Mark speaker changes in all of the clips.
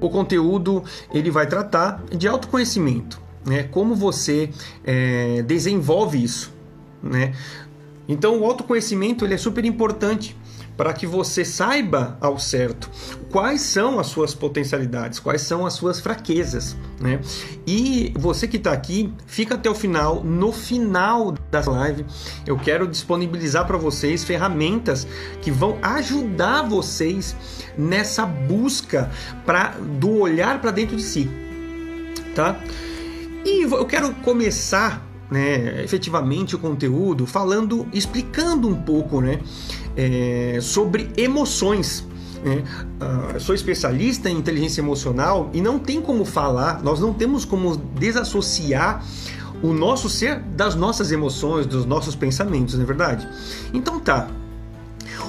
Speaker 1: o conteúdo ele vai tratar de autoconhecimento, né? Como você é, desenvolve isso, né? Então o autoconhecimento ele é super importante para que você saiba ao certo quais são as suas potencialidades, quais são as suas fraquezas, né? E você que está aqui, fica até o final. No final da live, eu quero disponibilizar para vocês ferramentas que vão ajudar vocês nessa busca para do olhar para dentro de si, tá? E eu quero começar né, efetivamente o conteúdo falando, explicando um pouco, né, é, sobre emoções. Né? Uh, sou especialista em inteligência emocional e não tem como falar, nós não temos como desassociar o nosso ser das nossas emoções, dos nossos pensamentos, não é verdade? Então tá.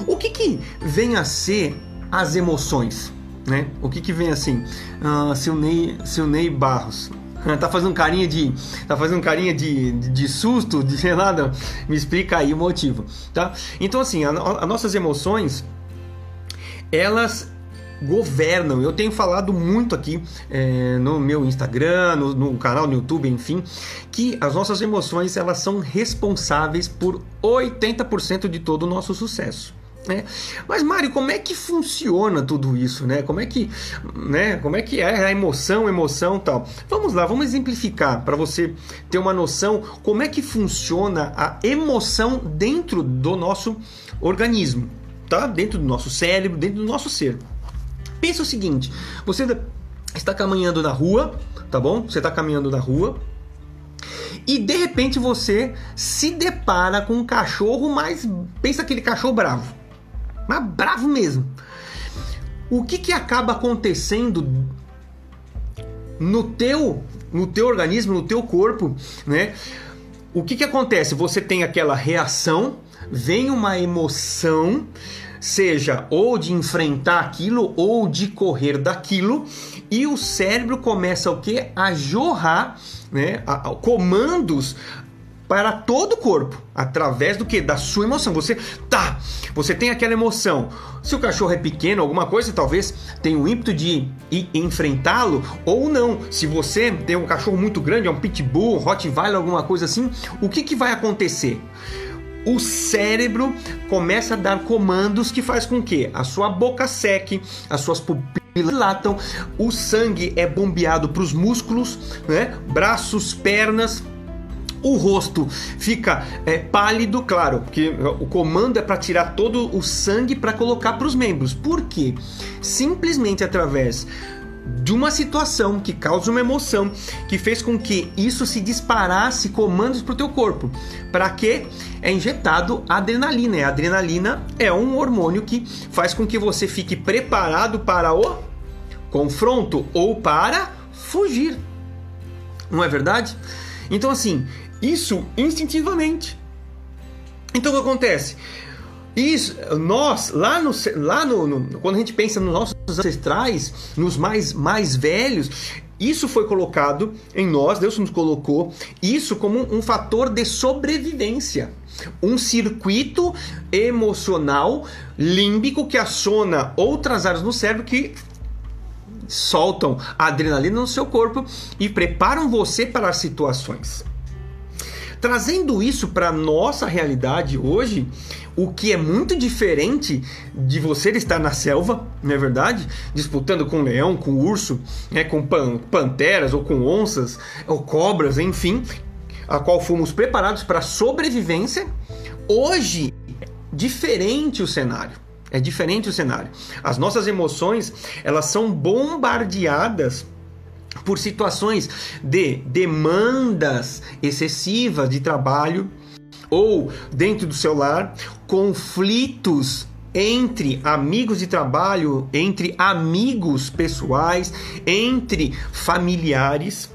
Speaker 1: O que que vem a ser as emoções? Né? O que que vem assim? Uh, Silney, Silney Barros. tá fazendo carinha de tá fazendo carinha de, de, de, susto de nada me explica aí o motivo tá? Então assim as nossas emoções elas governam. Eu tenho falado muito aqui é, no meu Instagram no, no canal no YouTube enfim que as nossas emoções elas são responsáveis por 80% de todo o nosso sucesso né? Mas Mário, como é que funciona tudo isso, né? Como é que, né? Como é que é a emoção, emoção, tal? Vamos lá, vamos exemplificar para você ter uma noção como é que funciona a emoção dentro do nosso organismo, tá? Dentro do nosso cérebro, dentro do nosso ser. Pensa o seguinte: você está caminhando na rua, tá bom? Você está caminhando na rua, e de repente você se depara com um cachorro, mas pensa aquele cachorro bravo mas bravo mesmo. O que, que acaba acontecendo no teu, no teu organismo, no teu corpo, né? O que, que acontece? Você tem aquela reação, vem uma emoção, seja ou de enfrentar aquilo ou de correr daquilo, e o cérebro começa o que? A jorrar né, a, a, comandos para todo o corpo, através do que? Da sua emoção. Você tá, você tem aquela emoção. Se o cachorro é pequeno, alguma coisa, talvez tenha o ímpeto de enfrentá-lo ou não. Se você tem um cachorro muito grande, é um pitbull, um Rottweiler, alguma coisa assim, o que, que vai acontecer? o cérebro começa a dar comandos que faz com que a sua boca seque, as suas pupilas dilatam, o sangue é bombeado para os músculos, né? braços, pernas, o rosto fica é, pálido, claro, porque o comando é para tirar todo o sangue para colocar para os membros. Por quê? Simplesmente através de uma situação que causa uma emoção que fez com que isso se disparasse comandos para o teu corpo. Para que é injetado adrenalina. E a adrenalina é um hormônio que faz com que você fique preparado para o confronto ou para fugir. Não é verdade? Então assim, isso instintivamente. Então o que acontece? Isso, nós, lá no, lá no, no, quando a gente pensa nos nossos ancestrais, nos mais, mais velhos, isso foi colocado em nós, Deus nos colocou isso como um fator de sobrevivência. Um circuito emocional límbico que aciona outras áreas no cérebro que soltam adrenalina no seu corpo e preparam você para as situações. Trazendo isso para nossa realidade hoje, o que é muito diferente de você estar na selva, não é verdade? Disputando com leão, com urso, né, com pan panteras ou com onças ou cobras, enfim, a qual fomos preparados para sobrevivência. Hoje, diferente o cenário. É diferente o cenário. As nossas emoções, elas são bombardeadas por situações de demandas excessivas de trabalho ou dentro do seu lar, conflitos entre amigos de trabalho, entre amigos pessoais, entre familiares.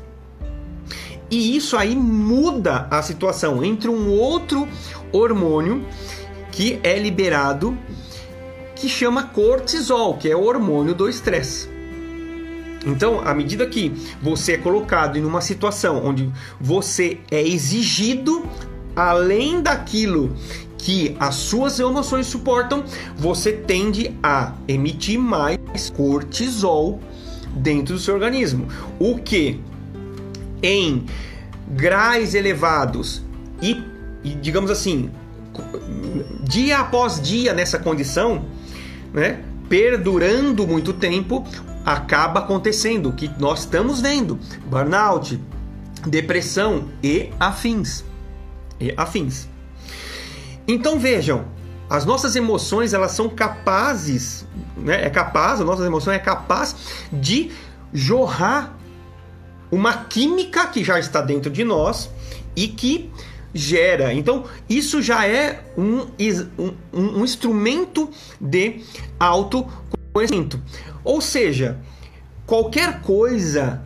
Speaker 1: E isso aí muda a situação entre um outro hormônio que é liberado que chama cortisol, que é o hormônio do estresse. Então, à medida que você é colocado em uma situação onde você é exigido além daquilo que as suas emoções suportam, você tende a emitir mais cortisol dentro do seu organismo. O que em graus elevados e, e digamos assim, dia após dia nessa condição, né, perdurando muito tempo, acaba acontecendo o que nós estamos vendo: burnout, depressão e afins. E afins. Então vejam, as nossas emoções elas são capazes, né, é capaz, a nossa emoção é capaz de jorrar uma química que já está dentro de nós e que gera. Então, isso já é um, um, um instrumento de autoconhecimento. Ou seja, qualquer coisa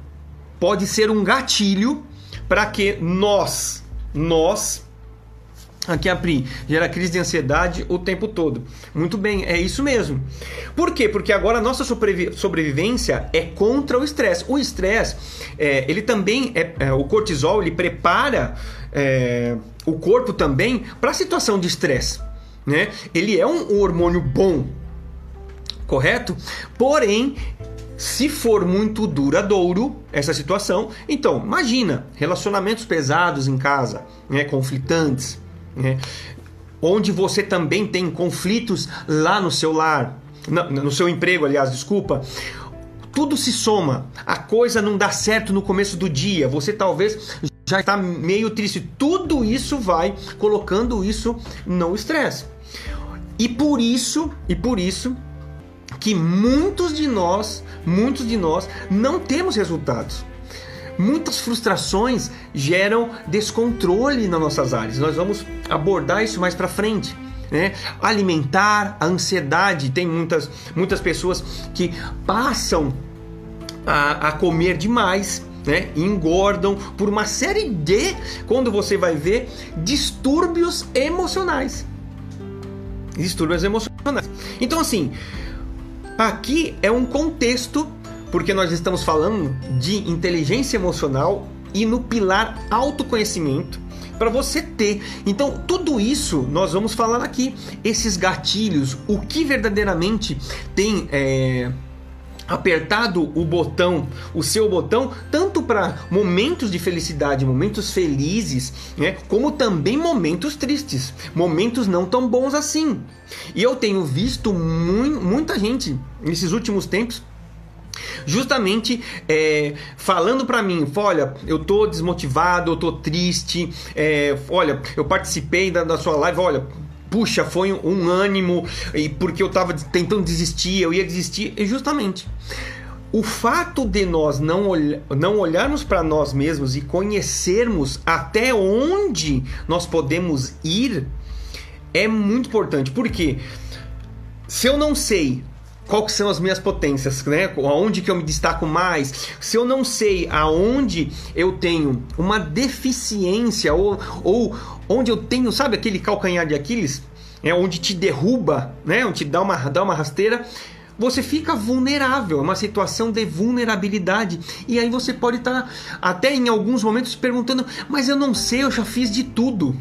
Speaker 1: pode ser um gatilho para que nós, nós, Aqui a Pri gera crise de ansiedade o tempo todo. Muito bem, é isso mesmo. Por quê? Porque agora a nossa sobrevi sobrevivência é contra o estresse. O estresse, é, ele também é, é, o cortisol, ele prepara é, o corpo também para a situação de estresse. Né? Ele é um hormônio bom, correto? Porém, se for muito duradouro essa situação, então imagina relacionamentos pesados em casa, né, conflitantes, né? onde você também tem conflitos lá no seu lar, no seu emprego, aliás, desculpa. Tudo se soma, a coisa não dá certo no começo do dia, você talvez já está meio triste. Tudo isso vai colocando isso no estresse. E por isso, e por isso que muitos de nós, muitos de nós não temos resultados. Muitas frustrações geram descontrole nas nossas áreas. Nós vamos abordar isso mais para frente. Né? Alimentar a ansiedade. Tem muitas, muitas pessoas que passam a, a comer demais. Né? engordam por uma série de, quando você vai ver, distúrbios emocionais. Distúrbios emocionais. Então, assim, aqui é um contexto porque nós estamos falando de inteligência emocional e no pilar autoconhecimento para você ter. Então, tudo isso nós vamos falar aqui. Esses gatilhos, o que verdadeiramente tem é, apertado o botão, o seu botão, tanto para momentos de felicidade, momentos felizes, né, como também momentos tristes, momentos não tão bons assim. E eu tenho visto mu muita gente nesses últimos tempos justamente é, falando para mim, olha, eu tô desmotivado, eu tô triste, é, olha, eu participei da, da sua live, olha, puxa, foi um ânimo, e porque eu tava tentando desistir, eu ia desistir, e justamente o fato de nós não, olh não olharmos para nós mesmos e conhecermos até onde nós podemos ir é muito importante, porque se eu não sei quais são as minhas potências, né? Aonde que eu me destaco mais? Se eu não sei aonde eu tenho uma deficiência ou, ou onde eu tenho, sabe aquele calcanhar de Aquiles, é onde te derruba, né? Onde te dá uma dá uma rasteira, você fica vulnerável, é uma situação de vulnerabilidade. E aí você pode estar tá, até em alguns momentos perguntando: "Mas eu não sei, eu já fiz de tudo".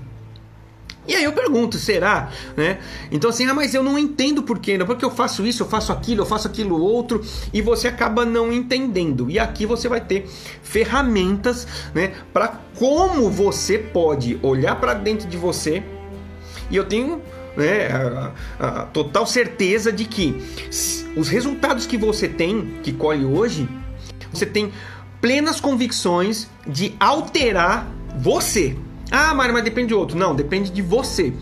Speaker 1: E aí eu pergunto, será? Né? Então assim, ah, mas eu não entendo por quê, não, porque eu faço isso, eu faço aquilo, eu faço aquilo outro, e você acaba não entendendo. E aqui você vai ter ferramentas, né, para como você pode olhar para dentro de você. E eu tenho né, a, a, total certeza de que os resultados que você tem, que colhe hoje, você tem plenas convicções de alterar você. Ah, Mário, mas depende de outro. Não, depende de você.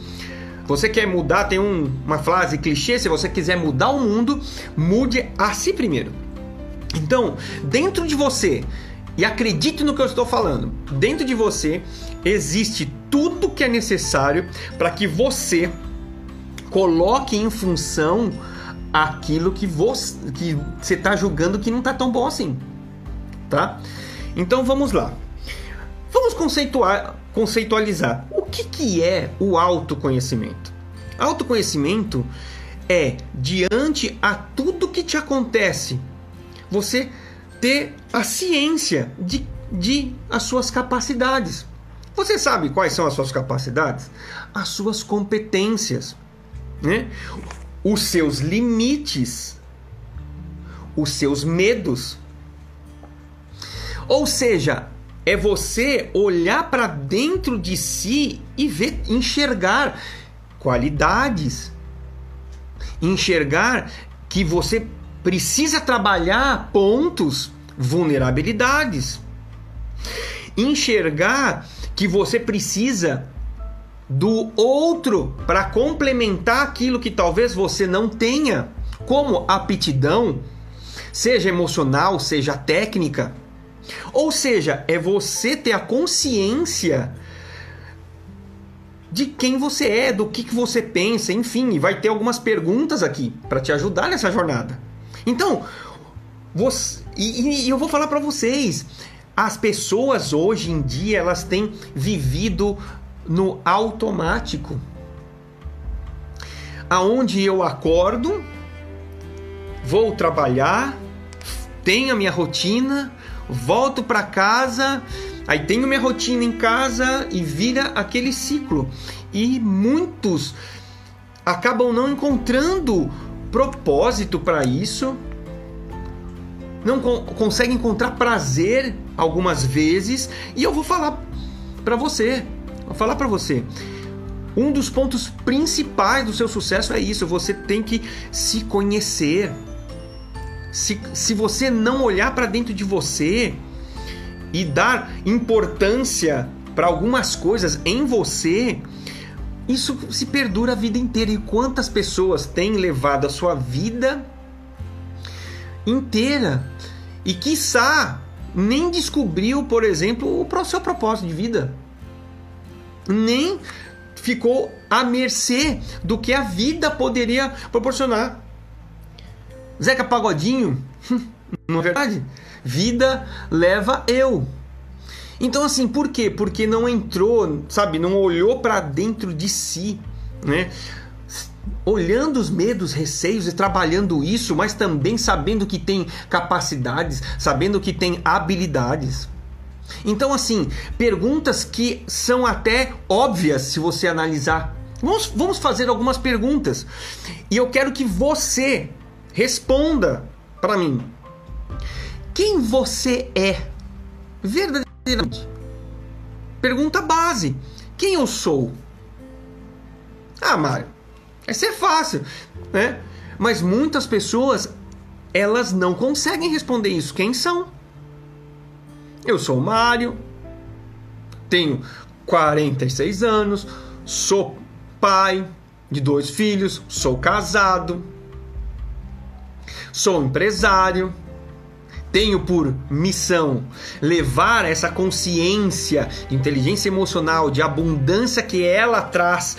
Speaker 1: Você quer mudar, tem um, uma frase clichê, se você quiser mudar o mundo, mude a si primeiro. Então, dentro de você, e acredite no que eu estou falando, dentro de você existe tudo que é necessário para que você coloque em função aquilo que você que você está julgando que não está tão bom assim, tá? Então vamos lá. Vamos conceituar, conceitualizar o que, que é o autoconhecimento. Autoconhecimento é diante a tudo que te acontece, você ter a ciência de, de as suas capacidades. Você sabe quais são as suas capacidades? As suas competências, né? os seus limites, os seus medos Ou seja, é você olhar para dentro de si e ver, enxergar qualidades, enxergar que você precisa trabalhar pontos, vulnerabilidades, enxergar que você precisa do outro para complementar aquilo que talvez você não tenha, como aptidão, seja emocional, seja técnica. Ou seja, é você ter a consciência de quem você é, do que, que você pensa, enfim, e vai ter algumas perguntas aqui para te ajudar nessa jornada. Então, você, e, e eu vou falar para vocês, as pessoas hoje em dia elas têm vivido no automático, aonde eu acordo, vou trabalhar, tenho a minha rotina, volto para casa, aí tenho minha rotina em casa e vira aquele ciclo. E muitos acabam não encontrando propósito para isso, não con conseguem encontrar prazer algumas vezes, e eu vou falar para você, vou falar para você. Um dos pontos principais do seu sucesso é isso, você tem que se conhecer. Se, se você não olhar para dentro de você e dar importância para algumas coisas em você, isso se perdura a vida inteira. E quantas pessoas têm levado a sua vida inteira e, quiçá, nem descobriu, por exemplo, o seu propósito de vida, nem ficou à mercê do que a vida poderia proporcionar. Zeca Pagodinho, não é verdade? Vida leva eu. Então assim, por quê? Porque não entrou, sabe, não olhou para dentro de si, né? Olhando os medos, receios e trabalhando isso, mas também sabendo que tem capacidades, sabendo que tem habilidades. Então, assim, perguntas que são até óbvias se você analisar. Vamos, vamos fazer algumas perguntas. E eu quero que você Responda para mim. Quem você é verdadeiramente? Pergunta base. Quem eu sou? Ah, Mário, essa é fácil, né? Mas muitas pessoas elas não conseguem responder isso. Quem são? Eu sou o Mário, tenho 46 anos, sou pai de dois filhos, sou casado, Sou empresário, tenho por missão levar essa consciência de inteligência emocional, de abundância que ela traz.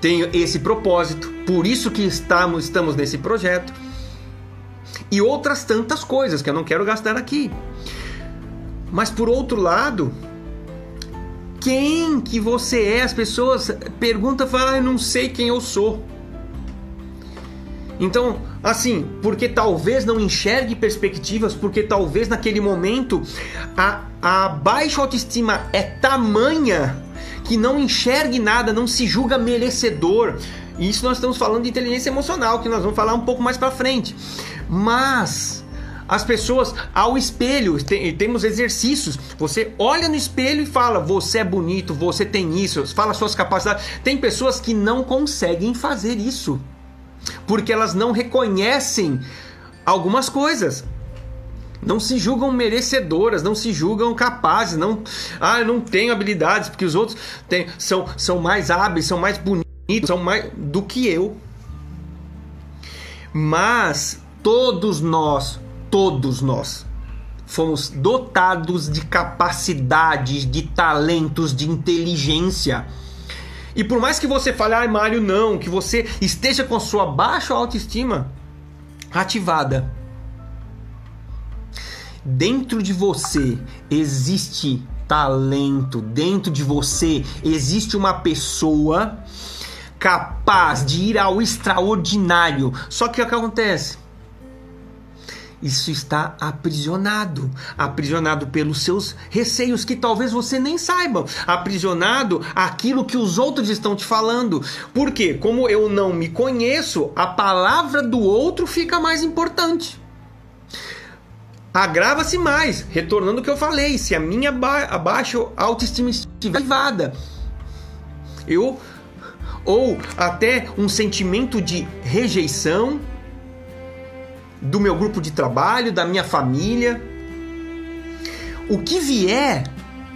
Speaker 1: Tenho esse propósito, por isso que estamos, estamos nesse projeto. E outras tantas coisas que eu não quero gastar aqui. Mas por outro lado, quem que você é? As pessoas perguntam, falam, ah, eu não sei quem eu sou. Então, assim, porque talvez não enxergue perspectivas, porque talvez naquele momento a, a baixa autoestima é tamanha que não enxergue nada, não se julga merecedor. E isso nós estamos falando de inteligência emocional, que nós vamos falar um pouco mais para frente. Mas as pessoas ao espelho, tem, temos exercícios. Você olha no espelho e fala: "Você é bonito, você tem isso", fala suas capacidades. Tem pessoas que não conseguem fazer isso porque elas não reconhecem algumas coisas. Não se julgam merecedoras, não se julgam capazes, não, ah, não tenho habilidades porque os outros têm, são, são mais hábeis, são mais bonitos, são mais do que eu. Mas todos nós, todos nós fomos dotados de capacidades, de talentos, de inteligência e por mais que você fale, ai Mário, não, que você esteja com a sua baixa autoestima ativada, dentro de você existe talento, dentro de você existe uma pessoa capaz de ir ao extraordinário. Só que o que acontece? Isso está aprisionado, aprisionado pelos seus receios que talvez você nem saiba, aprisionado aquilo que os outros estão te falando. Porque como eu não me conheço, a palavra do outro fica mais importante. agrava-se mais, retornando o que eu falei, se a minha ba baixa autoestima estiver ativada, eu ou até um sentimento de rejeição do meu grupo de trabalho, da minha família, o que vier,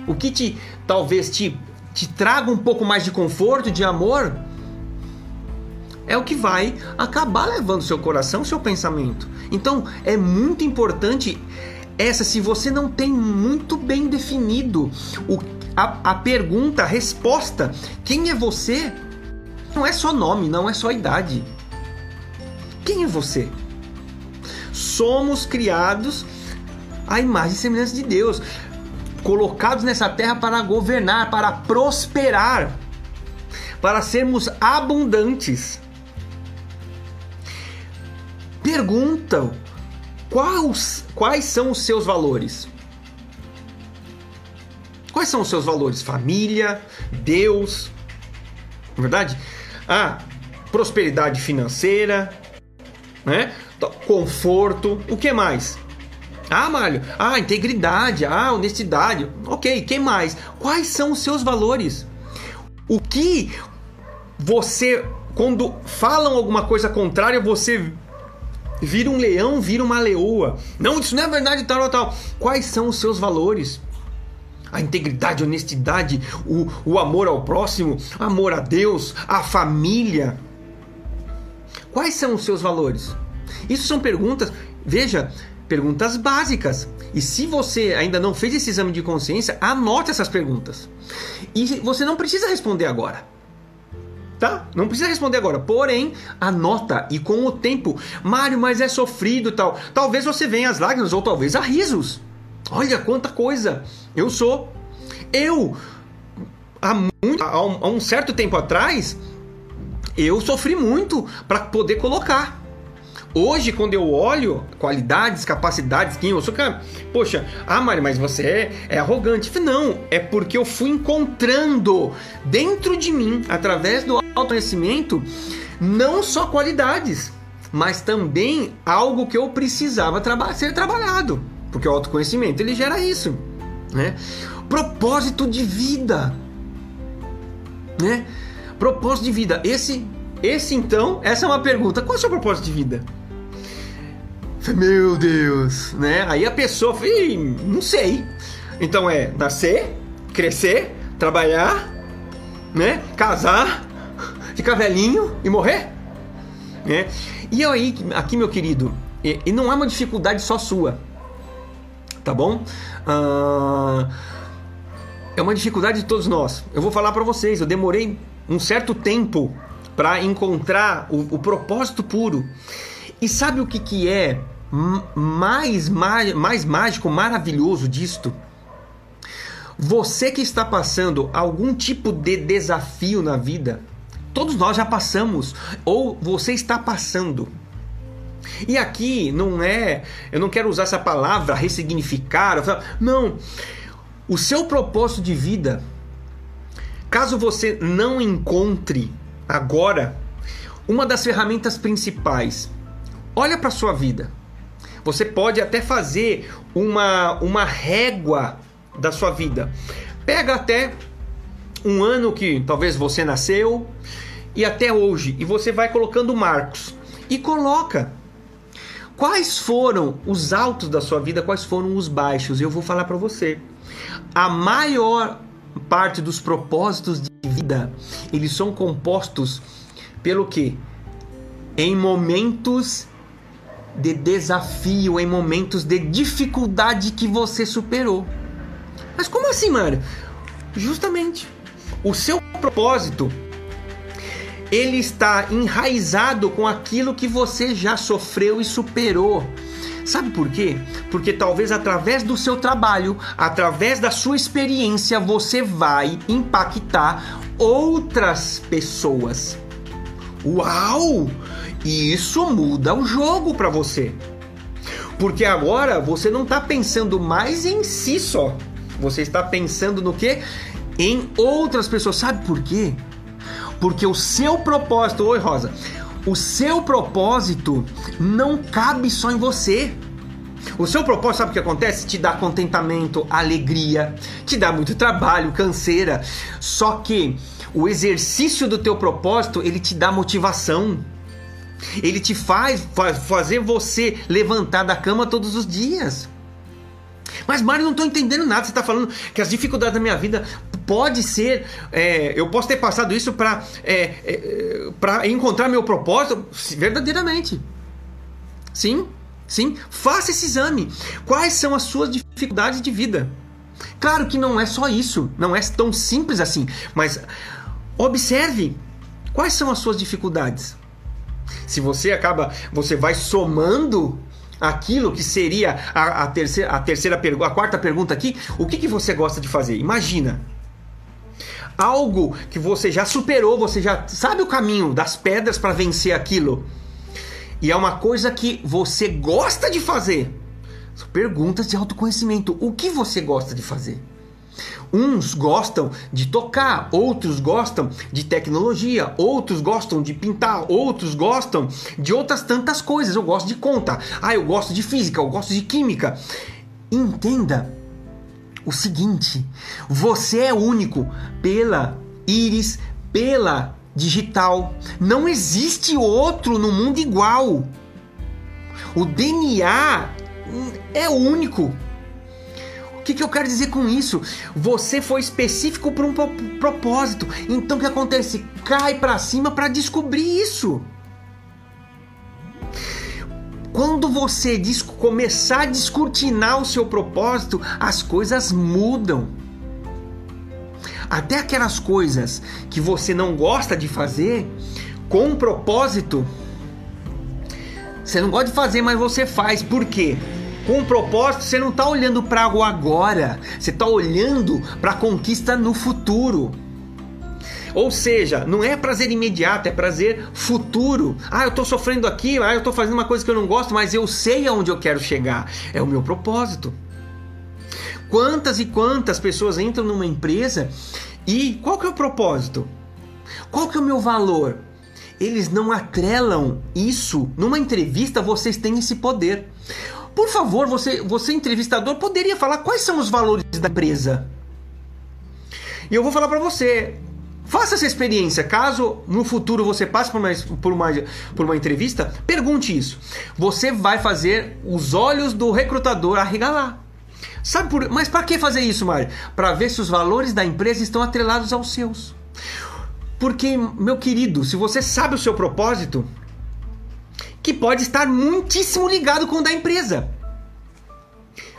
Speaker 1: o que te talvez te, te traga um pouco mais de conforto, de amor, é o que vai acabar levando seu coração, seu pensamento. Então é muito importante essa, se você não tem muito bem definido o, a, a pergunta, a resposta, quem é você? Não é só nome, não é só idade. Quem é você? Somos criados à imagem e semelhança de Deus, colocados nessa terra para governar, para prosperar, para sermos abundantes. Perguntam quais, quais são os seus valores. Quais são os seus valores? Família, Deus, é verdade? Ah, prosperidade financeira, né? Conforto, o que mais? Ah, Mário, ah, integridade, ah, honestidade. Ok, quem mais? Quais são os seus valores? O que você, quando falam alguma coisa contrária, você vira um leão, vira uma leoa. Não, isso não é verdade, tal, tal. Quais são os seus valores? A integridade, a honestidade, o, o amor ao próximo, amor a Deus, a família. Quais são os seus valores? Isso são perguntas, veja, perguntas básicas. E se você ainda não fez esse exame de consciência, anote essas perguntas. E você não precisa responder agora tá? Não precisa responder agora. Porém, anota e com o tempo, Mário, mas é sofrido tal. Talvez você venha às lágrimas ou talvez a risos. Olha quanta coisa. Eu sou. Eu, há, muito, há, um, certo tempo atrás, eu sofri muito para poder colocar. Hoje, quando eu olho qualidades, capacidades, quem eu sou, cara, poxa, ah, Mari, mas você é, é arrogante. Não, é porque eu fui encontrando dentro de mim, através do autoconhecimento, não só qualidades, mas também algo que eu precisava traba ser trabalhado. Porque o autoconhecimento ele gera isso, né? Propósito de vida, né? Propósito de vida. Esse, esse então, essa é uma pergunta. Qual é o seu propósito de vida? Meu Deus, né? Aí a pessoa, não sei. Então é nascer, crescer, trabalhar, né? Casar, ficar velhinho e morrer, né? E aí, aqui meu querido, e, e não é uma dificuldade só sua, tá bom? Ah, é uma dificuldade de todos nós. Eu vou falar para vocês, eu demorei um certo tempo para encontrar o, o propósito puro. E sabe o que, que é mais, mais, mais mágico, maravilhoso disto? Você que está passando algum tipo de desafio na vida, todos nós já passamos, ou você está passando. E aqui não é, eu não quero usar essa palavra ressignificar, não. O seu propósito de vida, caso você não encontre agora uma das ferramentas principais, olha para sua vida. Você pode até fazer uma, uma régua da sua vida. Pega até um ano que talvez você nasceu e até hoje, e você vai colocando marcos. E coloca quais foram os altos da sua vida, quais foram os baixos. Eu vou falar para você. A maior parte dos propósitos de vida, eles são compostos pelo que? Em momentos de desafio, em momentos de dificuldade que você superou. Mas como assim, Mário? Justamente. O seu propósito ele está enraizado com aquilo que você já sofreu e superou. Sabe por quê? Porque talvez através do seu trabalho, através da sua experiência, você vai impactar outras pessoas. Uau! E isso muda o jogo para você. Porque agora você não está pensando mais em si só. Você está pensando no que? Em outras pessoas. Sabe por quê? Porque o seu propósito, oi Rosa, o seu propósito não cabe só em você. O seu propósito, sabe o que acontece? Te dá contentamento, alegria, te dá muito trabalho, canseira. Só que o exercício do teu propósito, ele te dá motivação. Ele te faz, faz fazer você levantar da cama todos os dias. Mas Mário, não estou entendendo nada. Você está falando que as dificuldades da minha vida pode ser. É, eu posso ter passado isso para é, é, para encontrar meu propósito verdadeiramente. Sim, sim. Faça esse exame. Quais são as suas dificuldades de vida? Claro que não é só isso. Não é tão simples assim. Mas observe quais são as suas dificuldades. Se você acaba, você vai somando aquilo que seria a, a terceira, a terceira pergunta, a quarta pergunta aqui, o que, que você gosta de fazer? Imagina algo que você já superou, você já sabe o caminho das pedras para vencer aquilo. E é uma coisa que você gosta de fazer. Perguntas de autoconhecimento. O que você gosta de fazer? Uns gostam de tocar, outros gostam de tecnologia, outros gostam de pintar, outros gostam de outras tantas coisas. Eu gosto de conta, ah, eu gosto de física, eu gosto de química. Entenda o seguinte: você é único pela íris, pela digital. Não existe outro no mundo igual. O DNA é único. O que, que eu quero dizer com isso? Você foi específico para um propósito. Então o que acontece? Cai para cima para descobrir isso. Quando você começar a descortinar o seu propósito, as coisas mudam. Até aquelas coisas que você não gosta de fazer, com um propósito, você não gosta de fazer, mas você faz. Por quê? Com um propósito, você não está olhando para o agora, você está olhando para a conquista no futuro. Ou seja, não é prazer imediato, é prazer futuro. Ah, eu estou sofrendo aqui, ah, eu estou fazendo uma coisa que eu não gosto, mas eu sei aonde eu quero chegar. É o meu propósito. Quantas e quantas pessoas entram numa empresa e qual que é o propósito? Qual que é o meu valor? Eles não atrelam isso. Numa entrevista vocês têm esse poder. Por favor, você, você entrevistador, poderia falar quais são os valores da empresa? E eu vou falar para você, Faça essa experiência. Caso no futuro você passe por uma, por, uma, por uma entrevista, pergunte isso. Você vai fazer os olhos do recrutador arregalar. Sabe por, mas para que fazer isso, Mário? Para ver se os valores da empresa estão atrelados aos seus. Porque, meu querido, se você sabe o seu propósito, que pode estar muitíssimo ligado com o da empresa.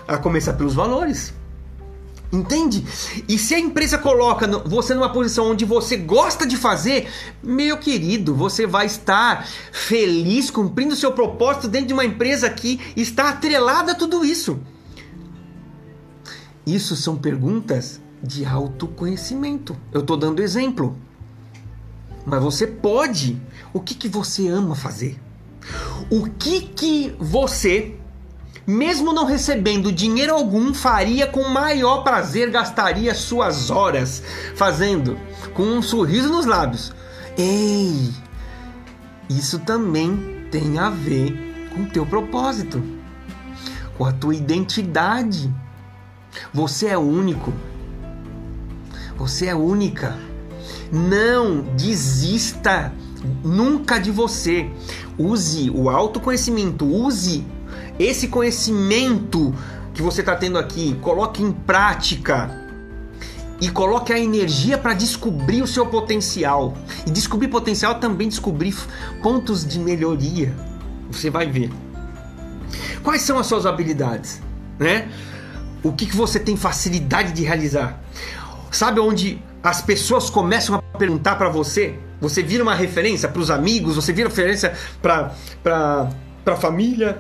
Speaker 1: A começar pelos valores. Entende? E se a empresa coloca você numa posição onde você gosta de fazer, meu querido, você vai estar feliz cumprindo seu propósito dentro de uma empresa que está atrelada a tudo isso. Isso são perguntas de autoconhecimento. Eu estou dando exemplo. Mas você pode. O que, que você ama fazer? O que, que você, mesmo não recebendo dinheiro algum, faria com maior prazer, gastaria suas horas fazendo, com um sorriso nos lábios? Ei, isso também tem a ver com o teu propósito, com a tua identidade. Você é único. Você é única. Não desista nunca de você. Use o autoconhecimento, use esse conhecimento que você está tendo aqui, coloque em prática e coloque a energia para descobrir o seu potencial. E descobrir potencial é também descobrir pontos de melhoria. Você vai ver. Quais são as suas habilidades, né? o que, que você tem facilidade de realizar. Sabe onde as pessoas começam a perguntar para você? Você vira uma referência para os amigos, você vira referência para a família.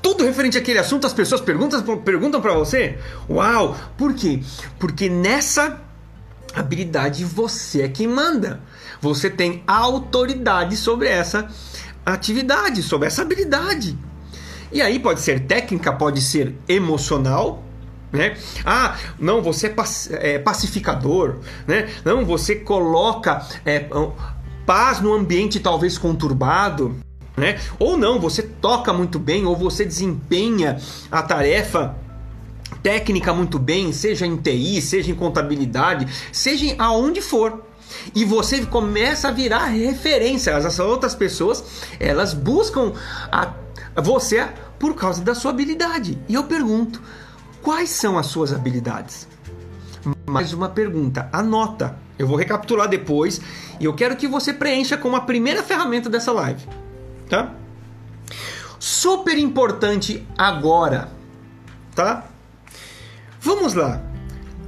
Speaker 1: Tudo referente àquele assunto, as pessoas perguntam, perguntam para você. Uau! Por quê? Porque nessa habilidade você é quem manda. Você tem autoridade sobre essa atividade, sobre essa habilidade. E aí pode ser técnica, pode ser emocional, né? Ah, não, você é, é pacificador, né? Não, você coloca é, paz no ambiente talvez conturbado, Né? Ou não, você toca muito bem, ou você desempenha a tarefa técnica muito bem, seja em TI, seja em contabilidade, seja aonde for. E você começa a virar referência. As outras pessoas, elas buscam a, você por causa da sua habilidade. E eu pergunto, quais são as suas habilidades? Mais uma pergunta, anota. Eu vou recapitular depois e eu quero que você preencha como a primeira ferramenta dessa live, tá? Super importante agora, tá? Vamos lá.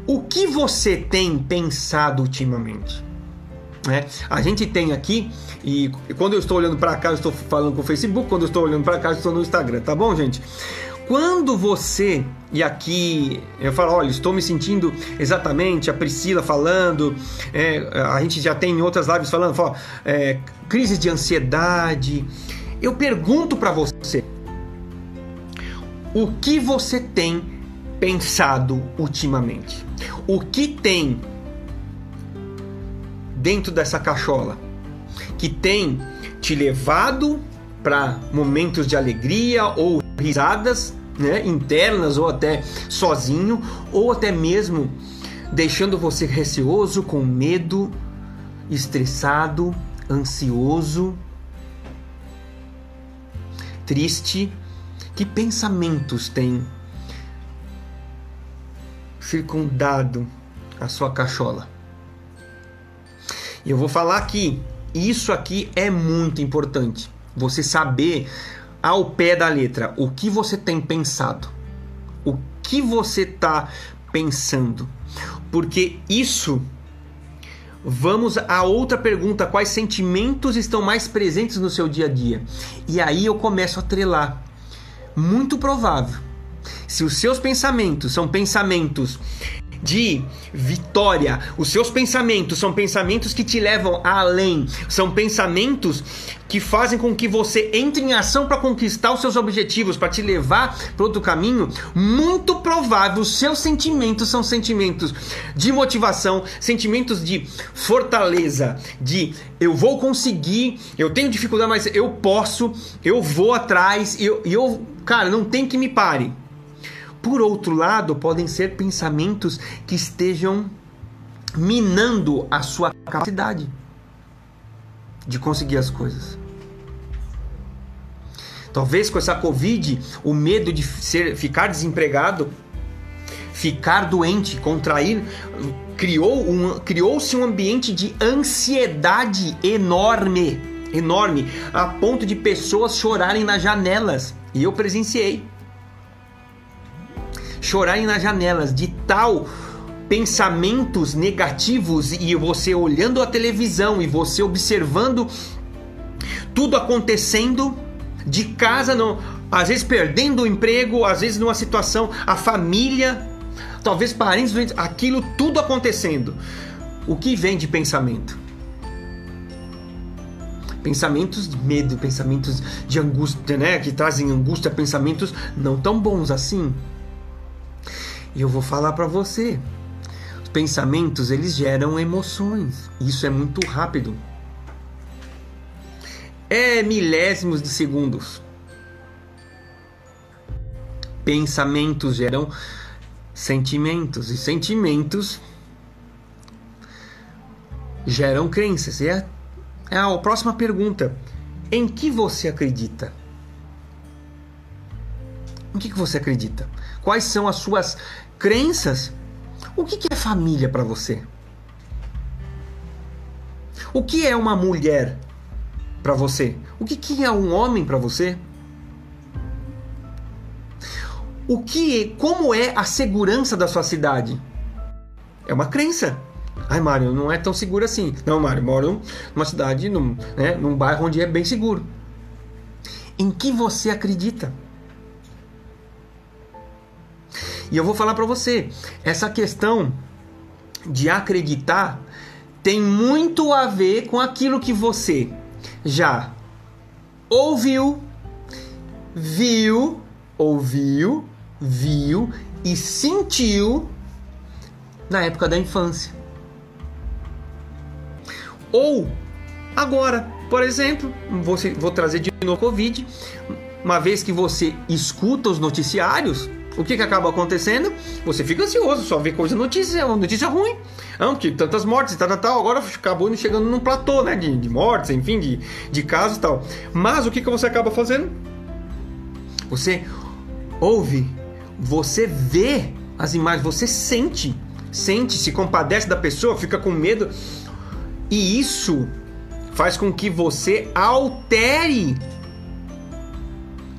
Speaker 1: O que você tem pensado ultimamente? É, a gente tem aqui, e quando eu estou olhando para cá, eu estou falando com o Facebook, quando eu estou olhando para cá, eu estou no Instagram, tá bom, gente? Quando você, e aqui eu falo, olha, estou me sentindo exatamente, a Priscila falando, é, a gente já tem em outras lives falando, fala, é, crise de ansiedade. Eu pergunto para você, o que você tem pensado ultimamente? O que tem dentro dessa cachola que tem te levado para momentos de alegria ou risadas né, internas ou até sozinho ou até mesmo deixando você receoso, com medo, estressado, ansioso, triste. Que pensamentos tem circundado a sua cachola. E eu vou falar aqui, isso aqui é muito importante. Você saber ao pé da letra o que você tem pensado, o que você está pensando, porque isso. Vamos a outra pergunta: quais sentimentos estão mais presentes no seu dia a dia? E aí eu começo a trelar. Muito provável se os seus pensamentos são pensamentos de vitória, os seus pensamentos são pensamentos que te levam além, são pensamentos que fazem com que você entre em ação para conquistar os seus objetivos, para te levar para outro caminho, muito provável os seus sentimentos são sentimentos de motivação, sentimentos de fortaleza, de eu vou conseguir, eu tenho dificuldade, mas eu posso, eu vou atrás, e eu, eu, cara, não tem que me pare. Por outro lado, podem ser pensamentos que estejam minando a sua capacidade de conseguir as coisas. Talvez com essa Covid, o medo de ser, ficar desempregado, ficar doente, contrair, criou um, criou-se um ambiente de ansiedade enorme, enorme, a ponto de pessoas chorarem nas janelas. E eu presenciei chorarem nas janelas de tal pensamentos negativos e você olhando a televisão e você observando tudo acontecendo de casa, no, às vezes perdendo o emprego, às vezes numa situação, a família, talvez parentes doentes, aquilo tudo acontecendo. O que vem de pensamento? Pensamentos de medo, pensamentos de angústia, né? Que trazem angústia, pensamentos não tão bons assim. E eu vou falar para você. Os pensamentos, eles geram emoções. Isso é muito rápido. É milésimos de segundos. Pensamentos geram sentimentos e sentimentos geram crenças. E é, é a próxima pergunta. Em que você acredita? Em que, que você acredita? Quais são as suas crenças? O que, que é família para você? O que é uma mulher para você? O que, que é um homem para você? O que, como é a segurança da sua cidade? É uma crença. Ai, Mário, não é tão seguro assim. Não, Mário, moro numa cidade, num, né, num bairro onde é bem seguro. Em que você acredita? E eu vou falar para você, essa questão de acreditar tem muito a ver com aquilo que você já ouviu, viu, ouviu, viu e sentiu na época da infância. Ou agora, Por exemplo, vou, vou trazer de novo Covid. Uma vez que você escuta os noticiários, o que, que acaba acontecendo? Você fica ansioso, só vê coisa notícia, notícia ruim. Não, que tantas mortes e tal, tal, agora acabou chegando num platô, né? De, de mortes, enfim, de, de casos e tal. Mas o que, que você acaba fazendo? Você ouve, você vê as imagens, você sente, sente, se compadece da pessoa, fica com medo. E isso faz com que você altere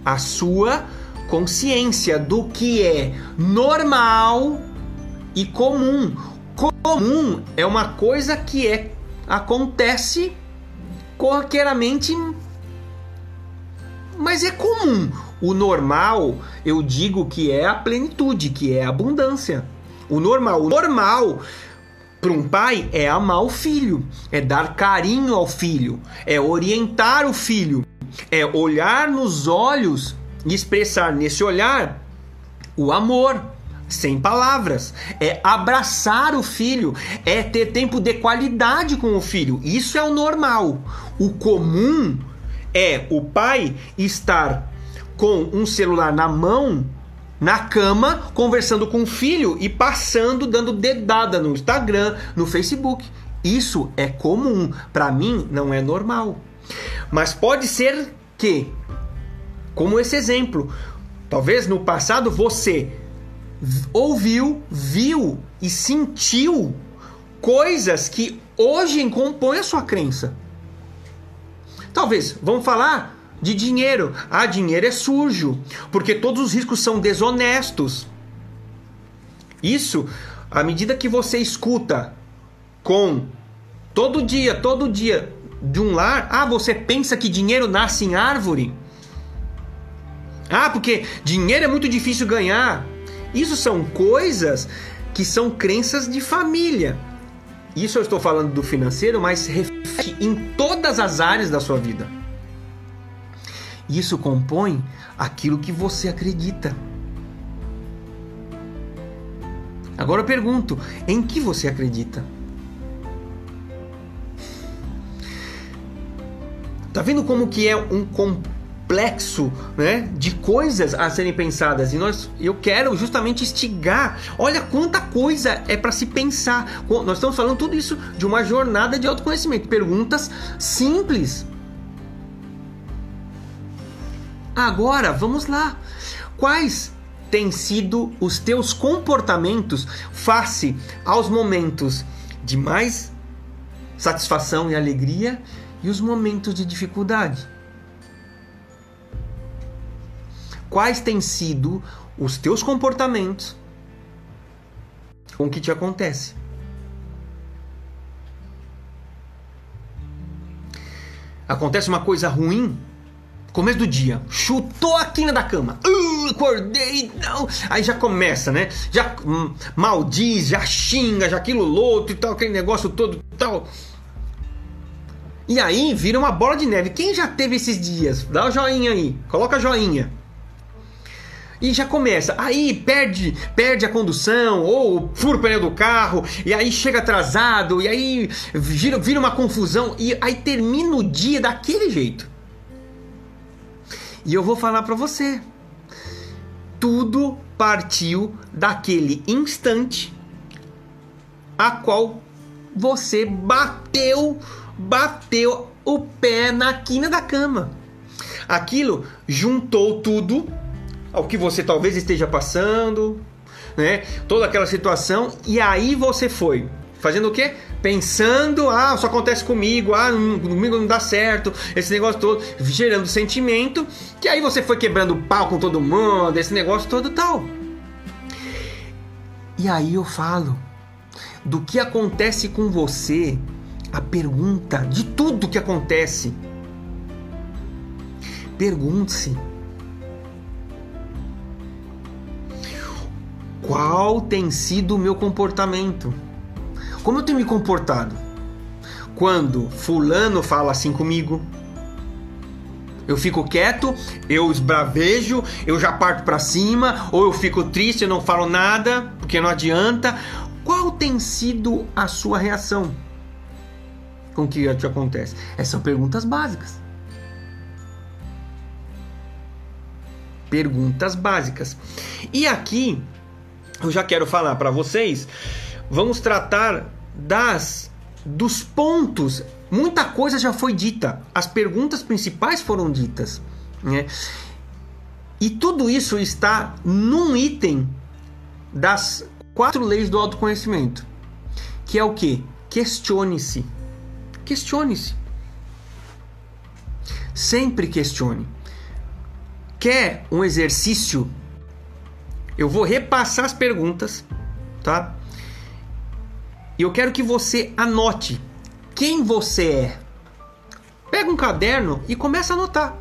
Speaker 1: a sua consciência do que é normal e comum. Comum é uma coisa que é acontece corriqueiramente, mas é comum. O normal, eu digo que é a plenitude, que é a abundância. O normal, o normal para um pai é amar o filho, é dar carinho ao filho, é orientar o filho, é olhar nos olhos expressar nesse olhar o amor, sem palavras, é abraçar o filho, é ter tempo de qualidade com o filho. Isso é o normal. O comum é o pai estar com um celular na mão, na cama, conversando com o filho e passando, dando dedada no Instagram, no Facebook. Isso é comum. Para mim, não é normal. Mas pode ser que, como esse exemplo, talvez no passado você ouviu, viu e sentiu coisas que hoje compõem a sua crença. Talvez, vamos falar de dinheiro. Ah, dinheiro é sujo, porque todos os riscos são desonestos. Isso, à medida que você escuta com todo dia, todo dia de um lar, ah, você pensa que dinheiro nasce em árvore? Ah, porque dinheiro é muito difícil ganhar. Isso são coisas que são crenças de família. Isso eu estou falando do financeiro, mas reflete em todas as áreas da sua vida. Isso compõe aquilo que você acredita. Agora eu pergunto: em que você acredita? Tá vendo como que é um complexo, né, de coisas a serem pensadas e nós eu quero justamente instigar. Olha quanta coisa é para se pensar. Nós estamos falando tudo isso de uma jornada de autoconhecimento, perguntas simples Agora, vamos lá. Quais têm sido os teus comportamentos face aos momentos de mais satisfação e alegria e os momentos de dificuldade? Quais têm sido os teus comportamentos com o que te acontece? Acontece uma coisa ruim, Começo do dia, chutou a quina da cama. Uh, acordei, não. Aí já começa, né? Já hum, maldiz, já xinga, já aquilo outro e tal, aquele negócio todo e tal. E aí vira uma bola de neve. Quem já teve esses dias? Dá o um joinha aí, coloca joinha. E já começa, aí perde, perde a condução, ou fura o pneu do carro, e aí chega atrasado, e aí vira, vira uma confusão, e aí termina o dia daquele jeito. E eu vou falar para você. Tudo partiu daquele instante a qual você bateu, bateu o pé na quina da cama. Aquilo juntou tudo ao que você talvez esteja passando, né? Toda aquela situação e aí você foi fazendo o quê? pensando, ah, isso acontece comigo, ah, comigo não dá certo, esse negócio todo, gerando sentimento, que aí você foi quebrando pau com todo mundo, esse negócio todo tal. E aí eu falo do que acontece com você, a pergunta de tudo que acontece. Pergunte-se: qual tem sido o meu comportamento? Como eu tenho me comportado? Quando fulano fala assim comigo, eu fico quieto, eu esbravejo, eu já parto para cima, ou eu fico triste, eu não falo nada, porque não adianta. Qual tem sido a sua reação? com o que te acontece? Essas são perguntas básicas. Perguntas básicas. E aqui eu já quero falar para vocês, vamos tratar das dos pontos. Muita coisa já foi dita, as perguntas principais foram ditas, né? E tudo isso está num item das quatro leis do autoconhecimento, que é o que? Questione-se. Questione-se. Sempre questione. Quer um exercício? Eu vou repassar as perguntas, tá? E eu quero que você anote quem você é. Pega um caderno e começa a anotar.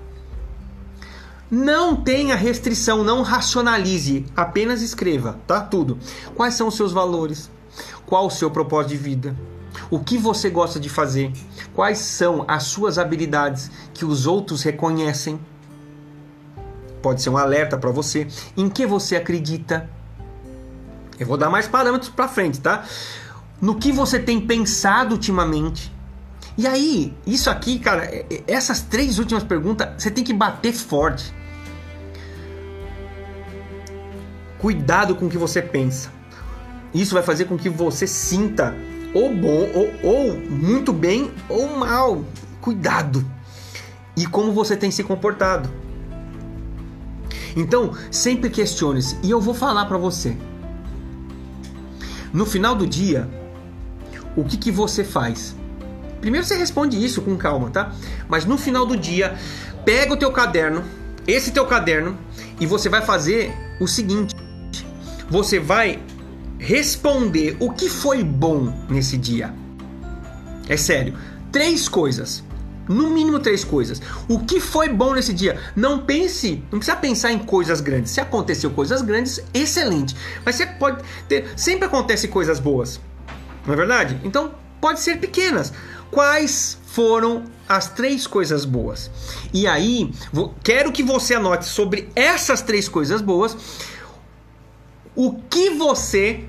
Speaker 1: Não tenha restrição, não racionalize, apenas escreva, tá? Tudo. Quais são os seus valores? Qual o seu propósito de vida? O que você gosta de fazer? Quais são as suas habilidades que os outros reconhecem? Pode ser um alerta para você. Em que você acredita? Eu vou dar mais parâmetros para frente, tá? No que você tem pensado ultimamente? E aí, isso aqui, cara, é, é, essas três últimas perguntas, você tem que bater forte. Cuidado com o que você pensa. Isso vai fazer com que você sinta ou bom, ou, ou muito bem, ou mal. Cuidado. E como você tem se comportado. Então, sempre questione-se. E eu vou falar para você. No final do dia, o que, que você faz? Primeiro você responde isso com calma, tá? Mas no final do dia, pega o teu caderno, esse teu caderno, e você vai fazer o seguinte: você vai responder o que foi bom nesse dia. É sério, três coisas. No mínimo três coisas. O que foi bom nesse dia? Não pense, não precisa pensar em coisas grandes. Se aconteceu coisas grandes, excelente. Mas você pode ter, sempre acontece coisas boas. Não é verdade? Então, pode ser pequenas. Quais foram as três coisas boas? E aí, vou, quero que você anote sobre essas três coisas boas o que você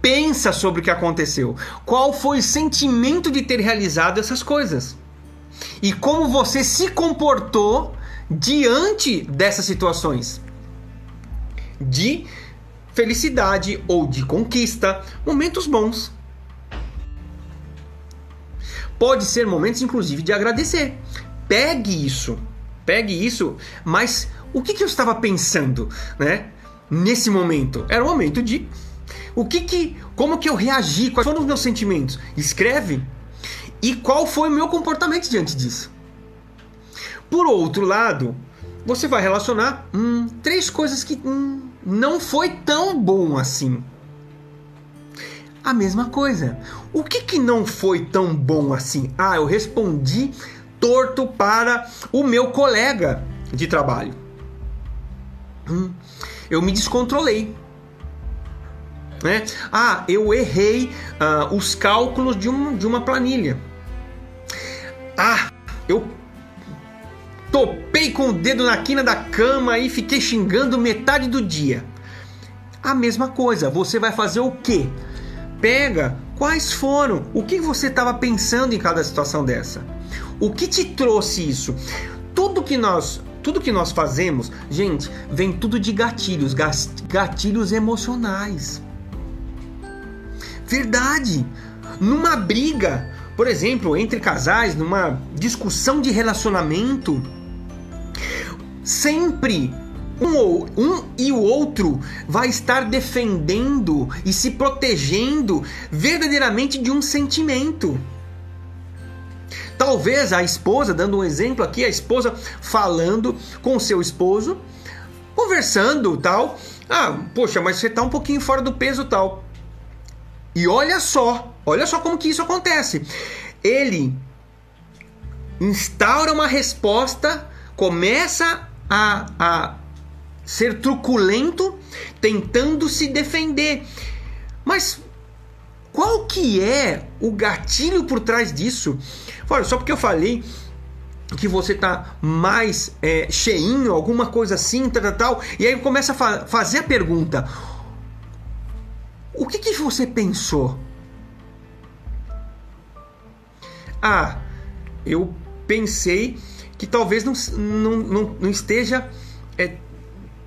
Speaker 1: pensa sobre o que aconteceu. Qual foi o sentimento de ter realizado essas coisas? E como você se comportou diante dessas situações de felicidade ou de conquista, momentos bons. Pode ser momentos, inclusive, de agradecer. Pegue isso, pegue isso, mas o que, que eu estava pensando, né? nesse momento? Era o momento de o que que, como que eu reagi, quais foram os meus sentimentos? Escreve. E qual foi o meu comportamento diante disso? Por outro lado, você vai relacionar hum, três coisas que hum, não foi tão bom assim. A mesma coisa. O que, que não foi tão bom assim? Ah, eu respondi torto para o meu colega de trabalho. Hum, eu me descontrolei. Né? Ah, eu errei uh, os cálculos de, um, de uma planilha. Ah, eu topei com o dedo na quina da cama e fiquei xingando metade do dia. A mesma coisa, você vai fazer o quê? Pega quais foram, o que você estava pensando em cada situação dessa. O que te trouxe isso? Tudo que nós tudo que nós fazemos, gente, vem tudo de gatilhos, gatilhos emocionais. Verdade. Numa briga, por exemplo, entre casais, numa discussão de relacionamento, sempre um, um e o outro vai estar defendendo e se protegendo verdadeiramente de um sentimento. Talvez a esposa, dando um exemplo aqui, a esposa falando com seu esposo, conversando tal. Ah, poxa, mas você tá um pouquinho fora do peso tal. E olha só, olha só como que isso acontece. Ele instaura uma resposta, começa a, a ser truculento, tentando se defender. Mas qual que é o gatilho por trás disso? Olha, só porque eu falei que você tá mais é, cheinho, alguma coisa assim, tal, tal, tal, e aí começa a fa fazer a pergunta: o que, que você pensou? Ah, eu pensei que talvez não, não, não, não esteja é,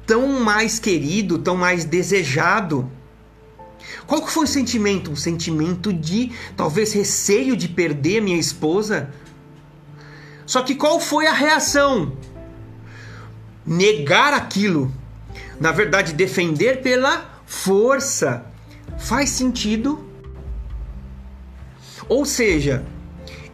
Speaker 1: tão mais querido, tão mais desejado. Qual que foi o sentimento? Um sentimento de talvez receio de perder minha esposa. Só que qual foi a reação? Negar aquilo. Na verdade, defender pela força. Faz sentido? Ou seja,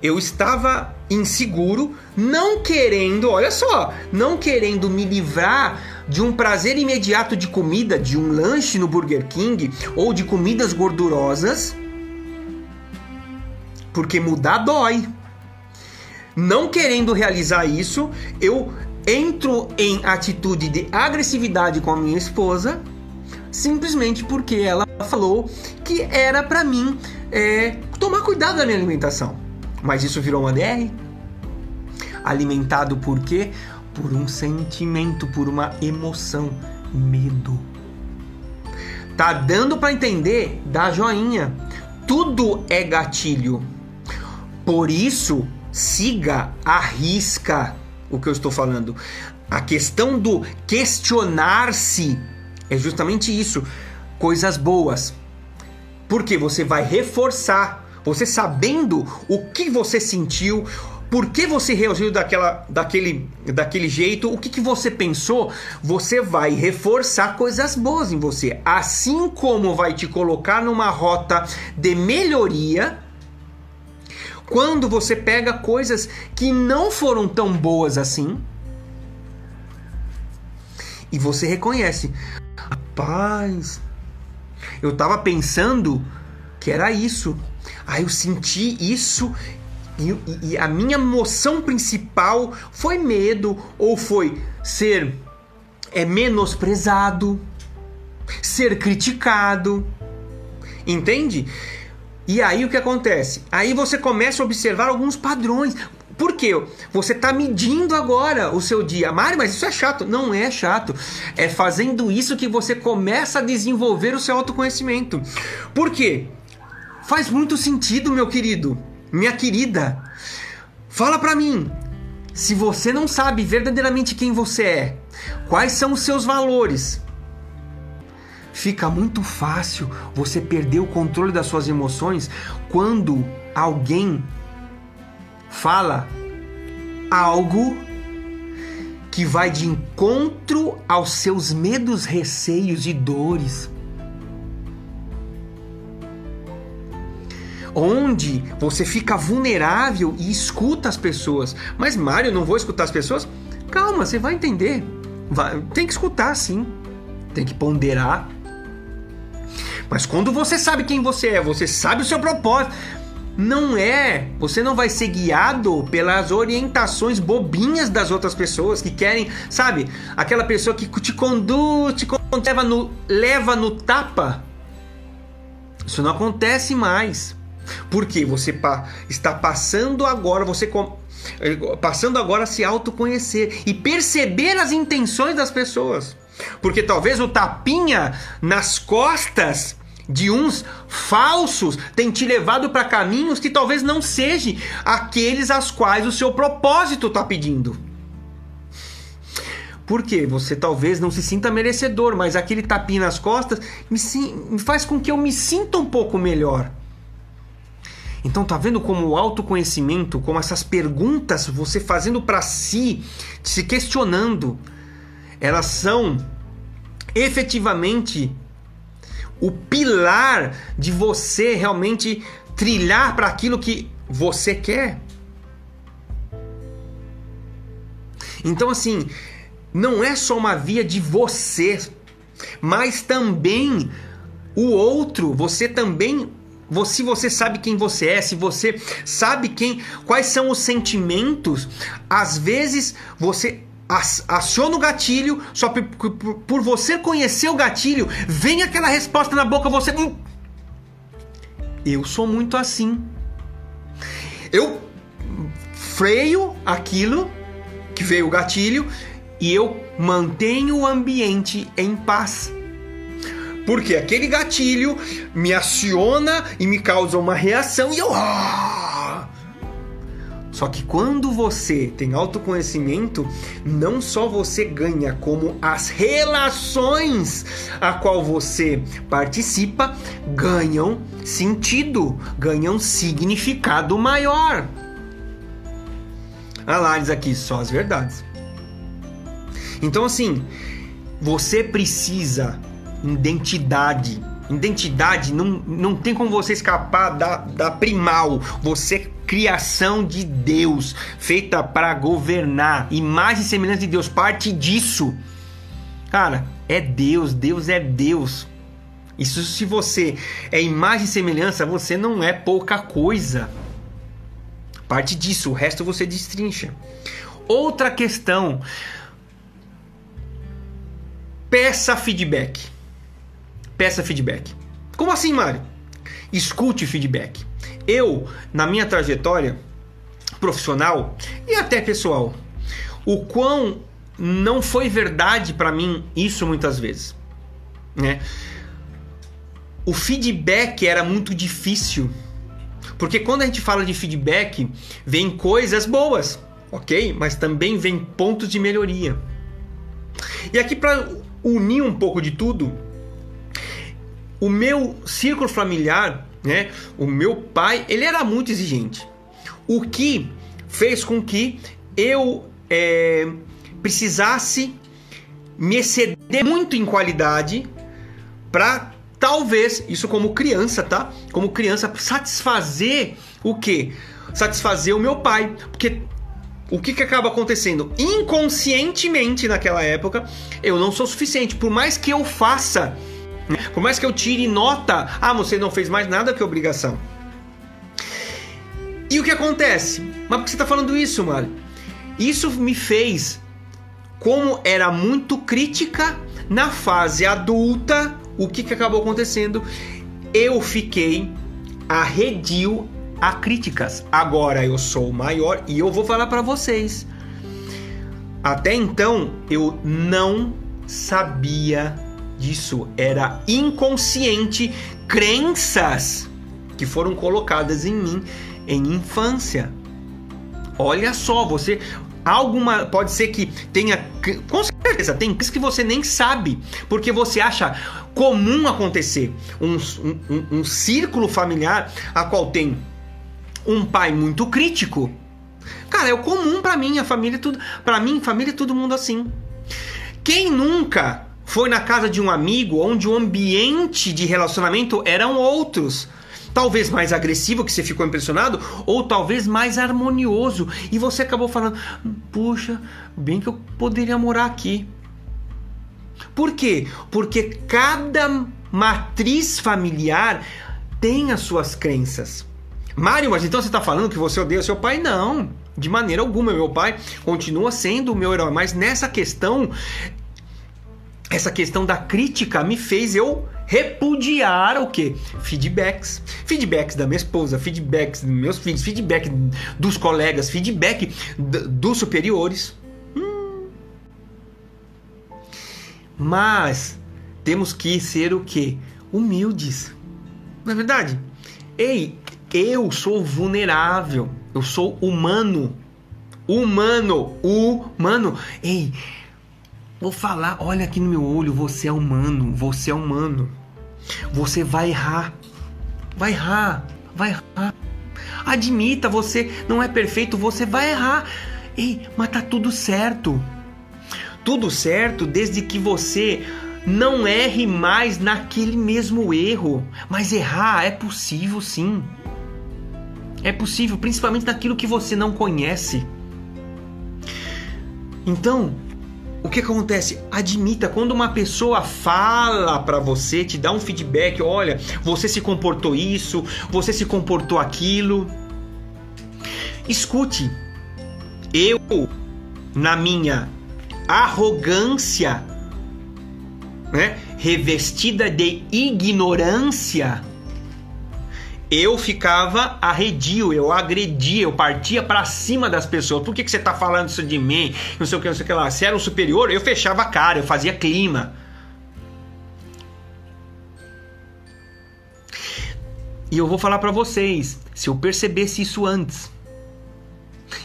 Speaker 1: eu estava inseguro, não querendo, olha só, não querendo me livrar de um prazer imediato de comida, de um lanche no Burger King ou de comidas gordurosas, porque mudar dói. Não querendo realizar isso, eu entro em atitude de agressividade com a minha esposa, simplesmente porque ela falou que era para mim é, tomar cuidado da minha alimentação. Mas isso virou uma DR. Alimentado por quê? Por um sentimento, por uma emoção, medo. Tá dando para entender? Dá joinha. Tudo é gatilho. Por isso, siga, arrisca o que eu estou falando. A questão do questionar-se é justamente isso. Coisas boas. Porque você vai reforçar você sabendo o que você sentiu, por que você reagiu daquela, daquele, daquele jeito, o que, que você pensou, você vai reforçar coisas boas em você. Assim como vai te colocar numa rota de melhoria quando você pega coisas que não foram tão boas assim e você reconhece. Rapaz, eu tava pensando que era isso. Aí eu senti isso e, e, a minha emoção principal foi medo ou foi ser é menosprezado, ser criticado, entende? E aí o que acontece? Aí você começa a observar alguns padrões. Por quê? Você está medindo agora o seu dia. Mário, mas isso é chato. Não é chato. É fazendo isso que você começa a desenvolver o seu autoconhecimento. Por quê? Faz muito sentido, meu querido, minha querida. Fala para mim. Se você não sabe verdadeiramente quem você é, quais são os seus valores, fica muito fácil você perder o controle das suas emoções quando alguém fala algo que vai de encontro aos seus medos, receios e dores. onde você fica vulnerável e escuta as pessoas. Mas Mário, não vou escutar as pessoas? Calma, você vai entender. Vai, tem que escutar sim. Tem que ponderar. Mas quando você sabe quem você é, você sabe o seu propósito, não é, você não vai ser guiado pelas orientações bobinhas das outras pessoas que querem, sabe? Aquela pessoa que te conduz, te leva no, leva no tapa. Isso não acontece mais. Porque você está passando agora, você eh, passando agora a se autoconhecer e perceber as intenções das pessoas. Porque talvez o tapinha nas costas de uns falsos tem te levado para caminhos que talvez não sejam aqueles aos quais o seu propósito está pedindo. Porque você talvez não se sinta merecedor, mas aquele tapinha nas costas me, me faz com que eu me sinta um pouco melhor. Então tá vendo como o autoconhecimento, como essas perguntas você fazendo para si, se questionando, elas são efetivamente o pilar de você realmente trilhar para aquilo que você quer. Então assim, não é só uma via de você, mas também o outro, você também se você sabe quem você é, se você sabe quem, quais são os sentimentos, às vezes você aciona o gatilho, só por, por, você conhecer o gatilho, vem aquela resposta na boca, você. Eu sou muito assim. Eu freio aquilo que veio o gatilho e eu mantenho o ambiente em paz. Porque aquele gatilho me aciona e me causa uma reação e eu. Ah! Só que quando você tem autoconhecimento, não só você ganha, como as relações a qual você participa ganham sentido, ganham significado maior. Análise aqui só as verdades. Então assim, você precisa identidade. Identidade não, não tem como você escapar da, da primal. Você criação de Deus, feita para governar, imagem e semelhança de Deus, parte disso. Cara, é Deus, Deus é Deus. Isso se você é imagem e semelhança, você não é pouca coisa. Parte disso, o resto você destrincha. Outra questão. Peça feedback. Peça feedback. Como assim, Mário? Escute feedback. Eu, na minha trajetória profissional e até pessoal, o quão não foi verdade para mim isso muitas vezes, né? O feedback era muito difícil, porque quando a gente fala de feedback, vem coisas boas, ok? Mas também vem pontos de melhoria. E aqui para unir um pouco de tudo, o meu círculo familiar né? O meu pai, ele era muito exigente. O que fez com que eu é, precisasse me exceder muito em qualidade para talvez, isso como criança, tá? Como criança, satisfazer o quê? Satisfazer o meu pai. Porque o que, que acaba acontecendo? Inconscientemente naquela época, eu não sou suficiente. Por mais que eu faça por mais que eu tire nota, ah, você não fez mais nada que obrigação. E o que acontece? Mas por que você está falando isso, Mário? Isso me fez, como era muito crítica na fase adulta, o que, que acabou acontecendo? Eu fiquei arredio a críticas. Agora eu sou maior e eu vou falar para vocês. Até então eu não sabia disso era inconsciente, crenças que foram colocadas em mim em infância. Olha só, você alguma pode ser que tenha com certeza tem coisas que você nem sabe porque você acha comum acontecer um, um, um círculo familiar a qual tem um pai muito crítico cara é o comum para mim a família tudo para mim família todo mundo assim quem nunca foi na casa de um amigo onde o ambiente de relacionamento eram outros. Talvez mais agressivo, que você ficou impressionado, ou talvez mais harmonioso. E você acabou falando: puxa, bem que eu poderia morar aqui. Por quê? Porque cada matriz familiar tem as suas crenças. Mário, mas então você está falando que você odeia seu pai? Não, de maneira alguma. Meu pai continua sendo o meu herói, mas nessa questão essa questão da crítica me fez eu repudiar o que? Feedbacks. Feedbacks da minha esposa, feedbacks dos meus filhos, feedback dos colegas, feedback dos superiores. Hum. Mas temos que ser o que? Humildes. Na é verdade, ei, eu sou vulnerável, eu sou humano. Humano, humano. Ei, Vou falar, olha aqui no meu olho, você é humano, você é humano. Você vai errar. Vai errar, vai errar. Admita, você não é perfeito, você vai errar. Ei, mas tá tudo certo. Tudo certo desde que você não erre mais naquele mesmo erro. Mas errar é possível sim. É possível, principalmente naquilo que você não conhece. Então, o que acontece? Admita quando uma pessoa fala para você, te dá um feedback, olha, você se comportou isso, você se comportou aquilo. Escute. Eu na minha arrogância, né, revestida de ignorância, eu ficava arredio, eu agredia, eu partia para cima das pessoas. Por que, que você tá falando isso de mim? Não sei o que, não sei o que lá. Se era um superior, eu fechava a cara, eu fazia clima. E eu vou falar para vocês, se eu percebesse isso antes,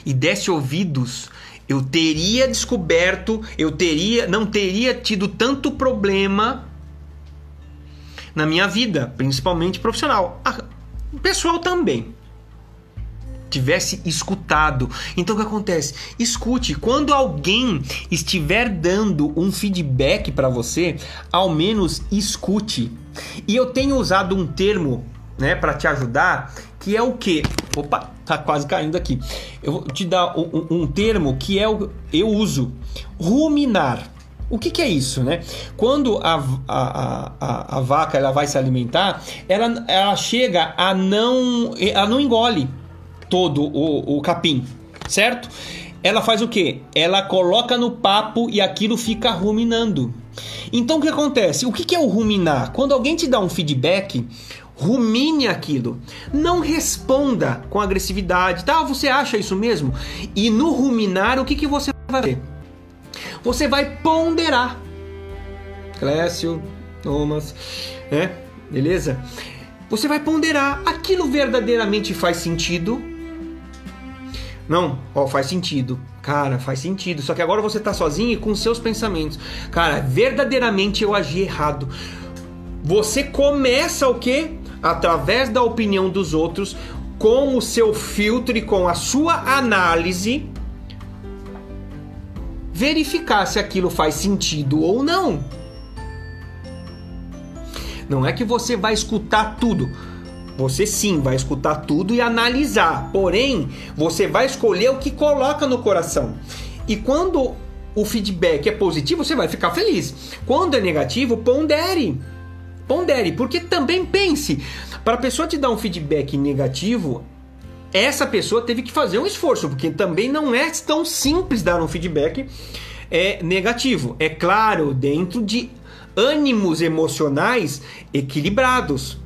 Speaker 1: e desse ouvidos, eu teria descoberto, eu teria, não teria tido tanto problema na minha vida, principalmente profissional. Ah, pessoal também. Tivesse escutado. Então o que acontece? Escute. Quando alguém estiver dando um feedback para você, ao menos escute. E eu tenho usado um termo, né, para te ajudar, que é o que? Opa, tá quase caindo aqui. Eu vou te dar um, um termo que é o eu uso ruminar. O que, que, é isso, né? Quando a, a, a, a, vaca ela vai se alimentar, ela, ela chega a não. Ela não engole todo o, o capim, certo? Ela faz o que? Ela coloca no papo e aquilo fica ruminando. Então o que acontece? O que, que é o ruminar? Quando alguém te dá um feedback, rumine aquilo. Não responda com agressividade. Tá, você acha isso mesmo? E no ruminar, o que, que você vai fazer? Você vai ponderar. Clécio, Thomas, né? Beleza? Você vai ponderar. Aquilo verdadeiramente faz sentido? Não, ó, faz sentido. Cara, faz sentido. Só que agora você tá sozinho e com seus pensamentos. Cara, verdadeiramente eu agi errado. Você começa o quê? através da opinião dos outros, com o seu filtro e com a sua análise, verificar se aquilo faz sentido ou não. Não é que você vai escutar tudo. Você sim vai escutar tudo e analisar. Porém, você vai escolher o que coloca no coração. E quando o feedback é positivo, você vai ficar feliz. Quando é negativo, pondere. Pondere, porque também pense, para a pessoa te dar um feedback negativo, essa pessoa teve que fazer um esforço, porque também não é tão simples dar um feedback é, negativo. É claro, dentro de ânimos emocionais equilibrados.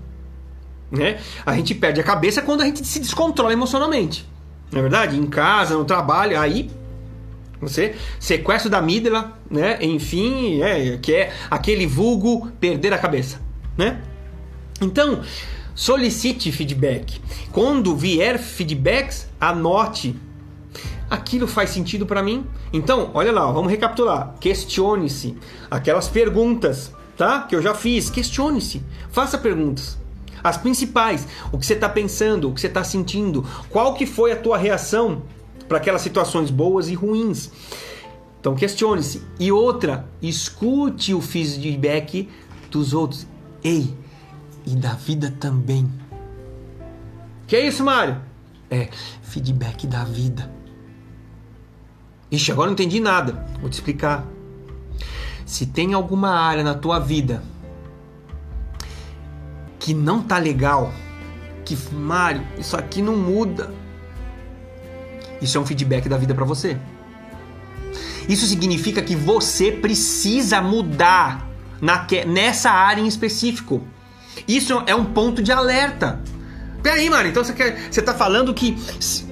Speaker 1: Né? A gente perde a cabeça quando a gente se descontrola emocionalmente. Não é verdade? Em casa, no trabalho, aí você sequestro da amígdala, né? Enfim, é, que é aquele vulgo perder a cabeça né? Então, solicite feedback. Quando vier feedbacks, anote. Aquilo faz sentido para mim? Então, olha lá, vamos recapitular. Questione-se. Aquelas perguntas, tá? Que eu já fiz. Questione-se. Faça perguntas. As principais. O que você está pensando, o que você está sentindo. Qual que foi a tua reação para aquelas situações boas e ruins. Então questione-se. E outra, escute o feedback dos outros. Ei, e da vida também. Que é isso, Mário? É feedback da vida. Ixi, agora não entendi nada. Vou te explicar. Se tem alguma área na tua vida que não tá legal, que Mário, isso aqui não muda. Isso é um feedback da vida para você. Isso significa que você precisa mudar naque, nessa área em específico. Isso é um ponto de alerta. Peraí, mano, então você, quer, você tá falando que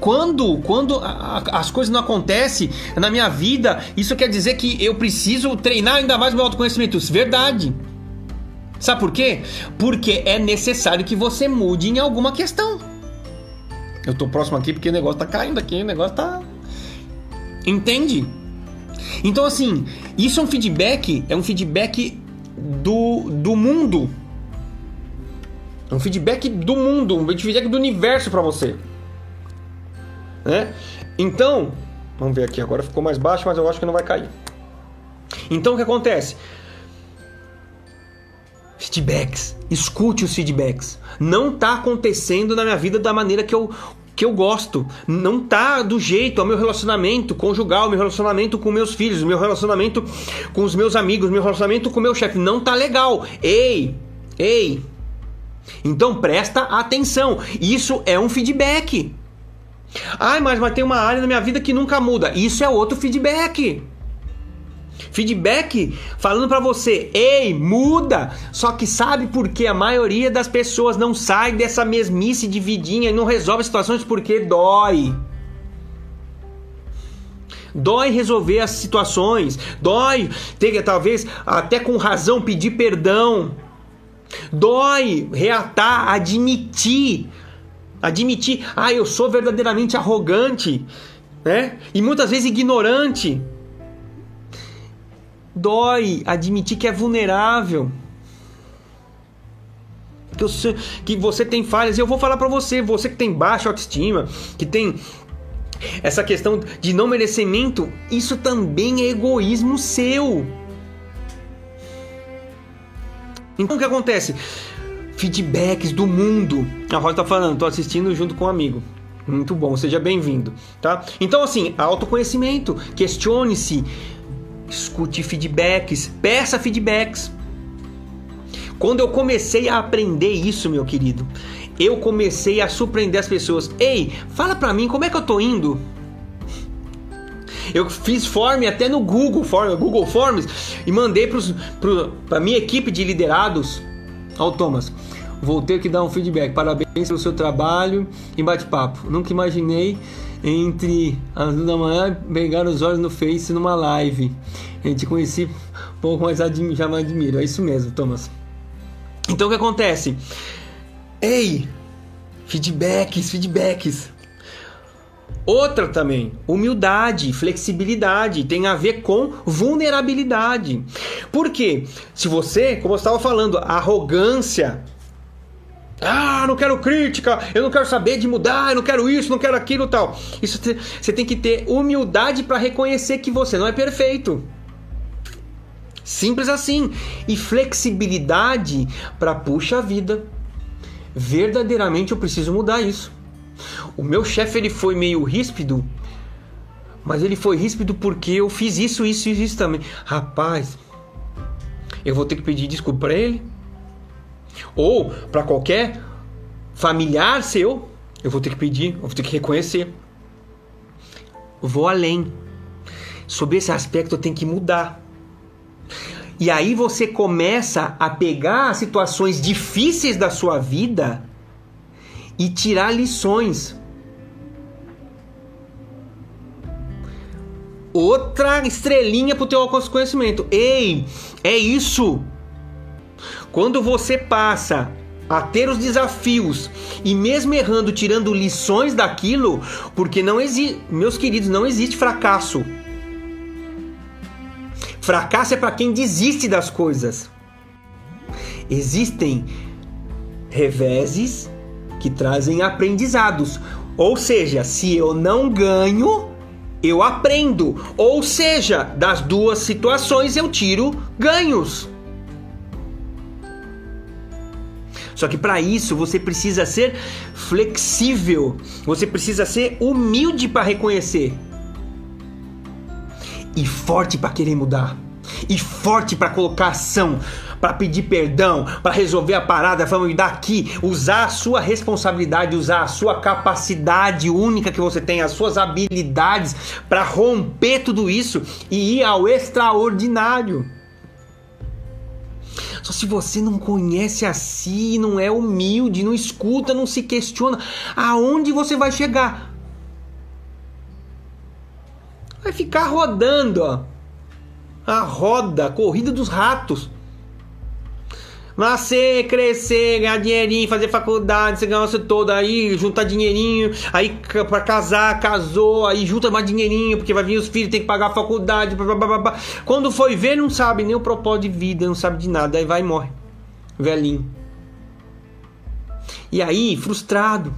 Speaker 1: quando, quando a, a, as coisas não acontecem na minha vida, isso quer dizer que eu preciso treinar ainda mais meu autoconhecimento. Isso, verdade. Sabe por quê? Porque é necessário que você mude em alguma questão. Eu tô próximo aqui porque o negócio tá caindo aqui, o negócio tá. Entende? Então, assim, isso é um feedback, é um feedback do, do mundo. Um feedback do mundo, um feedback do universo para você. Né? Então, vamos ver aqui, agora ficou mais baixo, mas eu acho que não vai cair. Então o que acontece? Feedbacks, escute os feedbacks. Não está acontecendo na minha vida da maneira que eu que eu gosto. Não tá do jeito ao meu relacionamento conjugal, meu relacionamento com meus filhos, meu relacionamento com os meus amigos, meu relacionamento com meu chefe. Não tá legal. Ei, ei. Então presta atenção. Isso é um feedback. Ai, mas, mas tem uma área na minha vida que nunca muda. Isso é outro feedback. Feedback falando para você, ei, muda. Só que sabe por que a maioria das pessoas não sai dessa mesmice de vidinha e não resolve situações porque dói. Dói resolver as situações, dói ter talvez até com razão pedir perdão. Dói reatar, admitir. Admitir, ah, eu sou verdadeiramente arrogante né? E muitas vezes ignorante. Dói admitir que é vulnerável. Que, eu, que você tem falhas. E eu vou falar para você, você que tem baixa autoestima, que tem essa questão de não merecimento, isso também é egoísmo seu. Então o que acontece? Feedbacks do mundo. A Rosa tá falando, tô assistindo junto com um amigo. Muito bom, seja bem-vindo, tá? Então assim, autoconhecimento, questione-se, escute feedbacks, peça feedbacks. Quando eu comecei a aprender isso, meu querido, eu comecei a surpreender as pessoas. Ei, fala pra mim como é que eu tô indo? Eu fiz form até no Google, form, Google Forms e mandei para minha equipe de liderados. Ó, Thomas, vou ter que dar um feedback. Parabéns pelo seu trabalho e bate-papo. Nunca imaginei entre as duas da manhã pegar os olhos no Face numa live. A gente conheci pouco mais já me admiro. É isso mesmo, Thomas. Então o que acontece? Ei, feedbacks, feedbacks. Outra também, humildade, flexibilidade, tem a ver com vulnerabilidade. Porque se você, como eu estava falando, arrogância, ah, não quero crítica, eu não quero saber de mudar, eu não quero isso, não quero aquilo tal. Isso você tem que ter humildade para reconhecer que você não é perfeito. Simples assim. E flexibilidade para puxa vida. Verdadeiramente eu preciso mudar isso. O meu chefe ele foi meio ríspido, mas ele foi ríspido porque eu fiz isso, isso e isso também. Rapaz, eu vou ter que pedir desculpa para ele. Ou para qualquer familiar seu, eu vou ter que pedir, eu vou ter que reconhecer. vou além. Sobre esse aspecto eu tenho que mudar. E aí você começa a pegar situações difíceis da sua vida e tirar lições. Outra estrelinha pro teu autoconhecimento. Ei, é isso. Quando você passa a ter os desafios e mesmo errando, tirando lições daquilo, porque não existe, meus queridos, não existe fracasso. Fracasso é para quem desiste das coisas. Existem reveses que trazem aprendizados. Ou seja, se eu não ganho, eu aprendo. Ou seja, das duas situações eu tiro ganhos. Só que para isso você precisa ser flexível, você precisa ser humilde para reconhecer e forte para querer mudar, e forte para colocar ação, para pedir perdão, para resolver a parada, vamos daqui, usar a sua responsabilidade, usar a sua capacidade única que você tem, as suas habilidades para romper tudo isso e ir ao extraordinário. Só se você não conhece a si, não é humilde, não escuta, não se questiona, aonde você vai chegar? vai ficar rodando, ó. A roda, a corrida dos ratos. Nascer, crescer, ganhar dinheirinho, fazer faculdade, você ganhou isso todo aí, juntar dinheirinho, aí para casar, casou, aí junta mais dinheirinho, porque vai vir os filhos, tem que pagar a faculdade, blá, blá, blá, quando foi ver, não sabe nem o propósito de vida, não sabe de nada, aí vai e morre, velhinho. E aí, frustrado,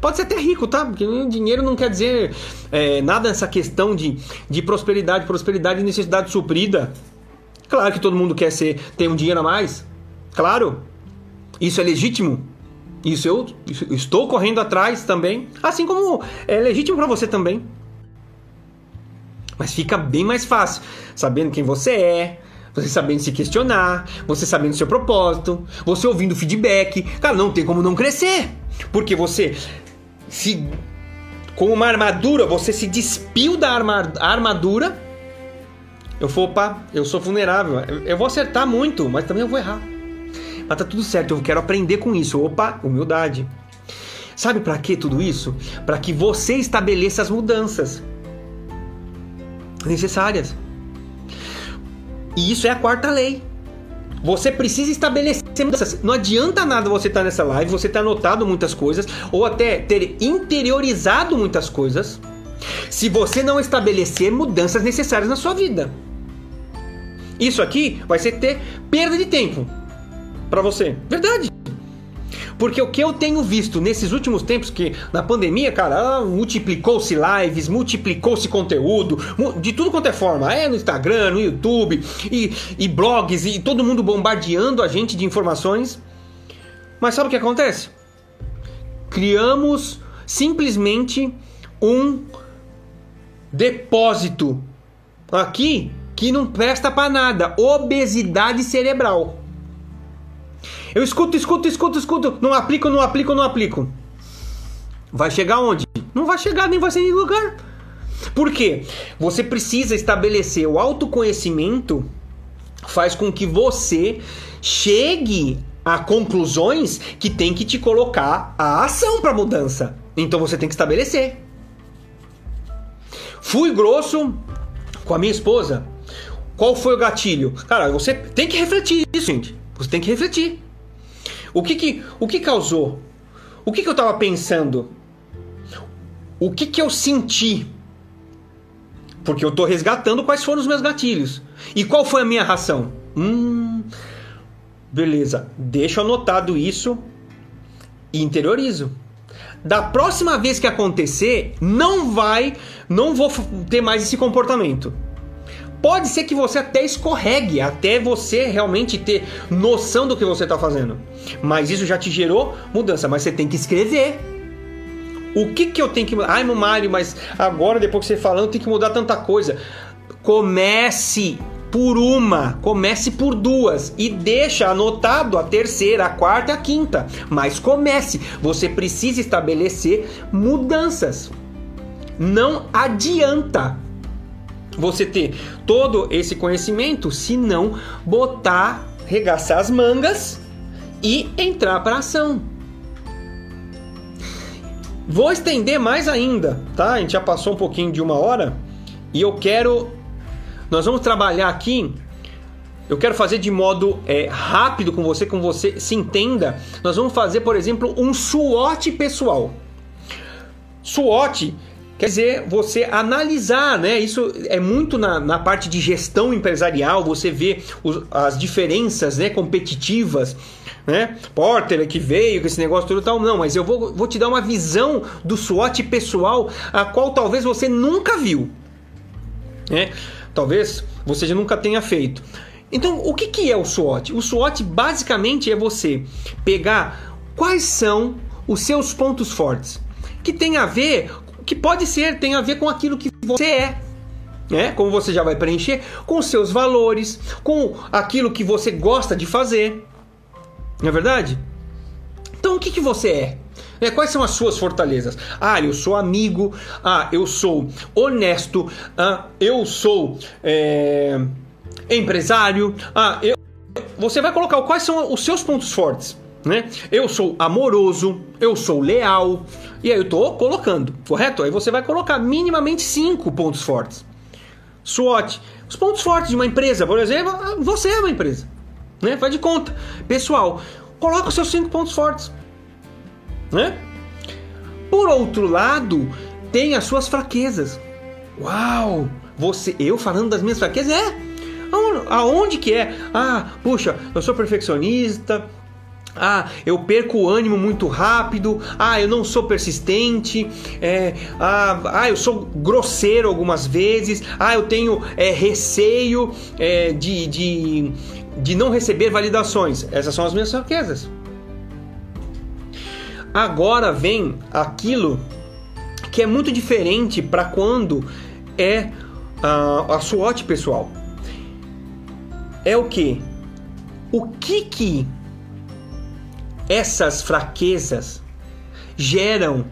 Speaker 1: Pode ser até rico, tá? Porque dinheiro não quer dizer é, nada nessa questão de, de prosperidade, prosperidade e necessidade suprida. Claro que todo mundo quer ser, ter um dinheiro a mais. Claro. Isso é legítimo. Isso eu, isso, eu estou correndo atrás também. Assim como é legítimo para você também. Mas fica bem mais fácil sabendo quem você é, você sabendo se questionar, você sabendo seu propósito, você ouvindo feedback. Cara, não tem como não crescer. Porque você se com uma armadura, você se despiu da arma, armadura. Eu vou, opa, eu sou vulnerável. Eu, vou acertar muito, mas também eu vou errar. Mas tá tudo certo, eu quero aprender com isso. Opa, humildade. Sabe para que tudo isso? Para que você estabeleça as mudanças necessárias. E isso é a quarta lei. Você precisa estabelecer mudanças. Não adianta nada você estar tá nessa live, você ter anotado muitas coisas, ou até ter interiorizado muitas coisas, se você não estabelecer mudanças necessárias na sua vida. Isso aqui vai ser ter perda de tempo para você. Verdade. Porque o que eu tenho visto nesses últimos tempos, que na pandemia, cara, multiplicou-se lives, multiplicou-se conteúdo, de tudo quanto é forma. É no Instagram, no YouTube, e, e blogs, e todo mundo bombardeando a gente de informações. Mas sabe o que acontece? Criamos simplesmente um depósito aqui que não presta para nada, obesidade cerebral. Eu escuto, escuto, escuto, escuto, não aplico, não aplico, não aplico. Vai chegar onde? Não vai chegar, nem vai ser em lugar. Por quê? Você precisa estabelecer o autoconhecimento faz com que você chegue a conclusões que tem que te colocar a ação para mudança. Então você tem que estabelecer. Fui grosso com a minha esposa. Qual foi o gatilho? Cara, você tem que refletir isso, gente. Você tem que refletir. O que que, o que causou? O que que eu estava pensando? O que que eu senti? Porque eu estou resgatando quais foram os meus gatilhos. E qual foi a minha ração? Hum, beleza. Deixa anotado isso e interiorizo. Da próxima vez que acontecer, não vai, não vou ter mais esse comportamento. Pode ser que você até escorregue, até você realmente ter noção do que você está fazendo. Mas isso já te gerou mudança, mas você tem que escrever. O que que eu tenho que mudar? Ai, Mário, mas agora, depois que você falando, tem que mudar tanta coisa. Comece por uma, comece por duas e deixa anotado a terceira, a quarta a quinta. Mas comece. Você precisa estabelecer mudanças. Não adianta você ter todo esse conhecimento se não botar, regaçar as mangas e entrar para ação. Vou estender mais ainda, tá? A gente já passou um pouquinho de uma hora e eu quero. Nós vamos trabalhar aqui. Eu quero fazer de modo é, rápido com você, com você se entenda. Nós vamos fazer, por exemplo, um SWOT pessoal. SWOT Quer dizer, você analisar, né? Isso é muito na, na parte de gestão empresarial, você vê os, as diferenças né, competitivas, né? Porter que veio com esse negócio todo tal. Não, mas eu vou, vou te dar uma visão do SWOT pessoal, a qual talvez você nunca viu. Né? Talvez você já nunca tenha feito. Então, o que, que é o SWOT? O SWOT basicamente é você pegar quais são os seus pontos fortes, que tem a ver que pode ser, tem a ver com aquilo que você é. Né? Como você já vai preencher, com seus valores, com aquilo que você gosta de fazer. Não é verdade? Então, o que, que você é? é? Quais são as suas fortalezas? Ah, eu sou amigo. Ah, eu sou honesto. Ah, eu sou é, empresário. Ah, eu... Você vai colocar quais são os seus pontos fortes né? Eu sou amoroso, eu sou leal, e aí eu estou colocando, correto? Aí você vai colocar minimamente cinco pontos fortes. SWOT, os pontos fortes de uma empresa, por exemplo, você é uma empresa, né? Faz de conta. Pessoal, coloca os seus cinco pontos fortes, né? Por outro lado, tem as suas fraquezas. Uau! Você, eu falando das minhas fraquezas, é? Aonde que é? Ah, puxa, eu sou perfeccionista, ah, eu perco o ânimo muito rápido. Ah, eu não sou persistente. É, ah, ah, eu sou grosseiro algumas vezes. Ah, eu tenho é, receio é, de, de, de não receber validações. Essas são as minhas fraquezas. Agora vem aquilo que é muito diferente para quando é a, a SWOT pessoal. É o que? O que que essas fraquezas geram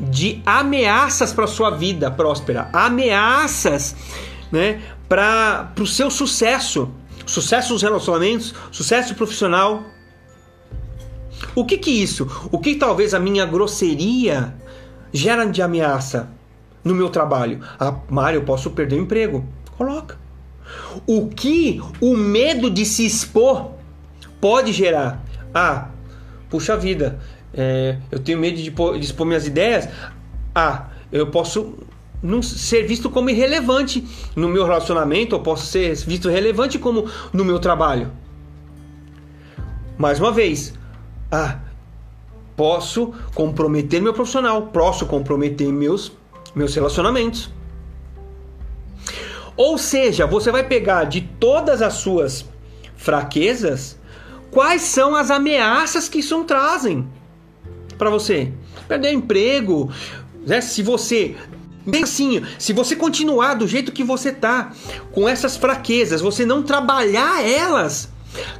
Speaker 1: de ameaças para sua vida próspera, ameaças, né, para o seu sucesso, sucesso nos relacionamentos, sucesso profissional. O que que isso? O que talvez a minha grosseria gera de ameaça no meu trabalho? Ah, Mário, eu posso perder o emprego. Coloca. O que o medo de se expor pode gerar. Ah, puxa vida, é, eu tenho medo de, de expor minhas ideias. Ah, eu posso não ser visto como irrelevante no meu relacionamento, eu posso ser visto relevante como no meu trabalho. Mais uma vez, ah, posso comprometer meu profissional, posso comprometer meus meus relacionamentos. Ou seja, você vai pegar de todas as suas fraquezas, quais são as ameaças que isso trazem para você? Perder emprego, né? Se você Bem assim, se você continuar do jeito que você tá, com essas fraquezas, você não trabalhar elas,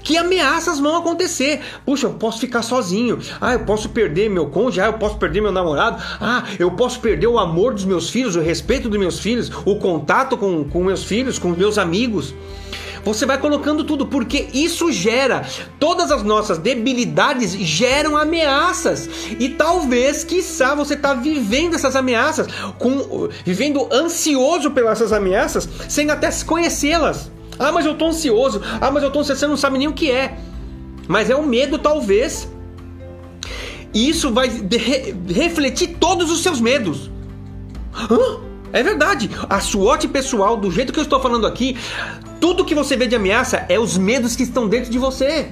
Speaker 1: que ameaças vão acontecer? Puxa, eu posso ficar sozinho. Ah, eu posso perder meu cônjuge. Ah, eu posso perder meu namorado. Ah, eu posso perder o amor dos meus filhos, o respeito dos meus filhos, o contato com, com meus filhos, com meus amigos. Você vai colocando tudo, porque isso gera. Todas as nossas debilidades geram ameaças. E talvez, quiçá, você está vivendo essas ameaças, com, vivendo ansioso pelas essas ameaças, sem até conhecê-las. Ah, mas eu tô ansioso. Ah, mas eu tô ansioso. Você não sabe nem o que é. Mas é o medo, talvez. E isso vai re refletir todos os seus medos. Hã? É verdade. A SWOT pessoal, do jeito que eu estou falando aqui, tudo que você vê de ameaça é os medos que estão dentro de você.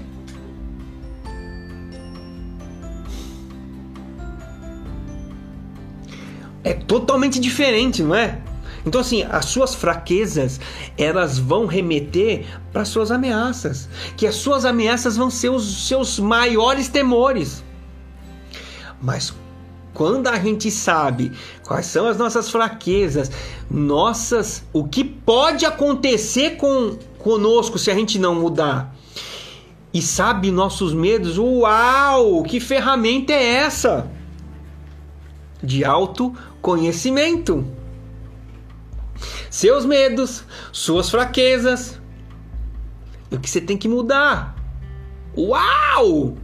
Speaker 1: É totalmente diferente, não é? Então, assim, as suas fraquezas, elas vão remeter para suas ameaças. Que as suas ameaças vão ser os seus maiores temores. Mas quando a gente sabe quais são as nossas fraquezas, nossas, o que pode acontecer com conosco se a gente não mudar, e sabe nossos medos, uau, que ferramenta é essa? De autoconhecimento seus medos, suas fraquezas. O que você tem que mudar. Uau!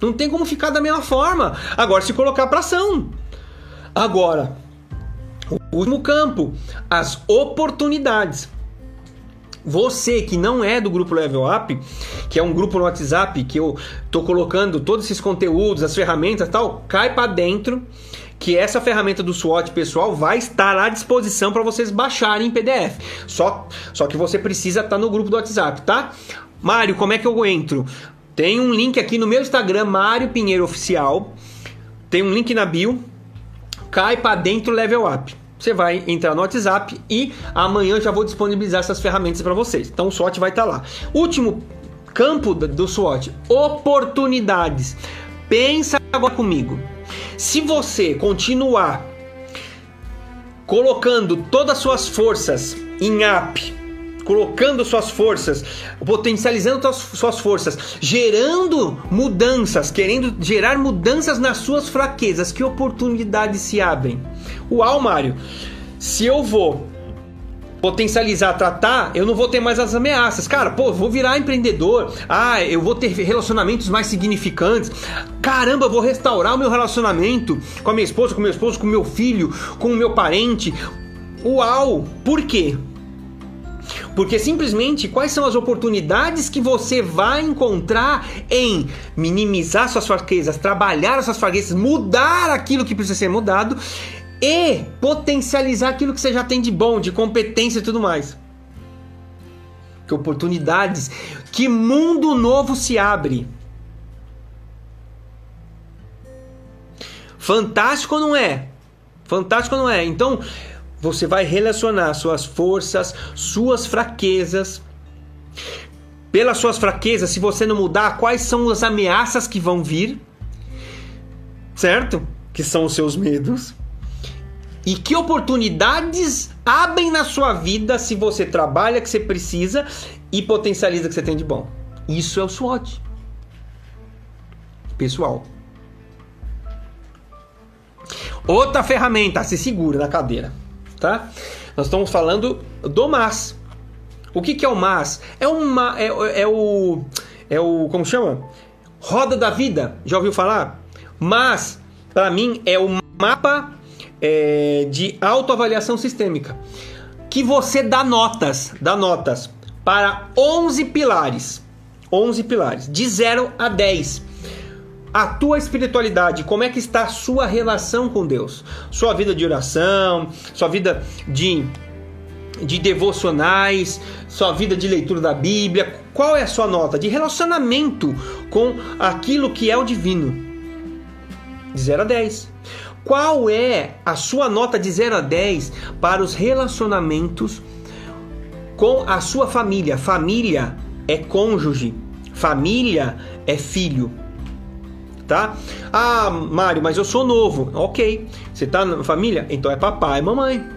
Speaker 1: Não tem como ficar da mesma forma. Agora se colocar para ação. Agora, o último campo, as oportunidades. Você que não é do grupo Level Up, que é um grupo no WhatsApp que eu tô colocando todos esses conteúdos, as ferramentas, tal, cai para dentro que essa ferramenta do SWOT pessoal vai estar à disposição para vocês baixarem em PDF. Só, só que você precisa estar tá no grupo do WhatsApp, tá? Mário, como é que eu entro? Tem um link aqui no meu Instagram, Mário Pinheiro Oficial. Tem um link na bio. Cai para dentro Level Up. Você vai entrar no WhatsApp e amanhã eu já vou disponibilizar essas ferramentas para vocês. Então o SWOT vai estar tá lá. Último campo do SWOT: oportunidades. Pensa agora comigo. Se você continuar colocando todas as suas forças em app, colocando suas forças, potencializando suas forças, gerando mudanças, querendo gerar mudanças nas suas fraquezas, que oportunidades se abrem? Uau, Mário! Se eu vou potencializar, tratar, eu não vou ter mais as ameaças. Cara, pô, vou virar empreendedor. Ah, eu vou ter relacionamentos mais significantes. Caramba, vou restaurar o meu relacionamento com a minha esposa, com meu esposo, com meu filho, com o meu parente. Uau! Por quê? Porque simplesmente quais são as oportunidades que você vai encontrar em minimizar suas fraquezas, trabalhar as suas fraquezas, mudar aquilo que precisa ser mudado e potencializar aquilo que você já tem de bom, de competência e tudo mais. Que oportunidades, que mundo novo se abre. Fantástico não é? Fantástico não é? Então, você vai relacionar suas forças, suas fraquezas. Pelas suas fraquezas, se você não mudar, quais são as ameaças que vão vir? Certo? Que são os seus medos e que oportunidades abrem na sua vida se você trabalha que você precisa e potencializa o que você tem de bom. Isso é o SWOT. Pessoal. Outra ferramenta, se segura na cadeira, tá? Nós estamos falando do MAS. O que, que é o MAS? É uma é, é o é o como chama? Roda da vida. Já ouviu falar? Mas para mim é o mapa é, de autoavaliação sistêmica, que você dá notas, dá notas para 11 pilares. 11 pilares, de 0 a 10. A tua espiritualidade, como é que está a sua relação com Deus? Sua vida de oração, sua vida de de devocionais, sua vida de leitura da Bíblia, qual é a sua nota de relacionamento com aquilo que é o divino? De 0 a 10. Qual é a sua nota de 0 a 10 para os relacionamentos com a sua família? Família é cônjuge, família é filho. Tá? Ah, Mário, mas eu sou novo. Ok. Você tá na família? Então é papai e mamãe.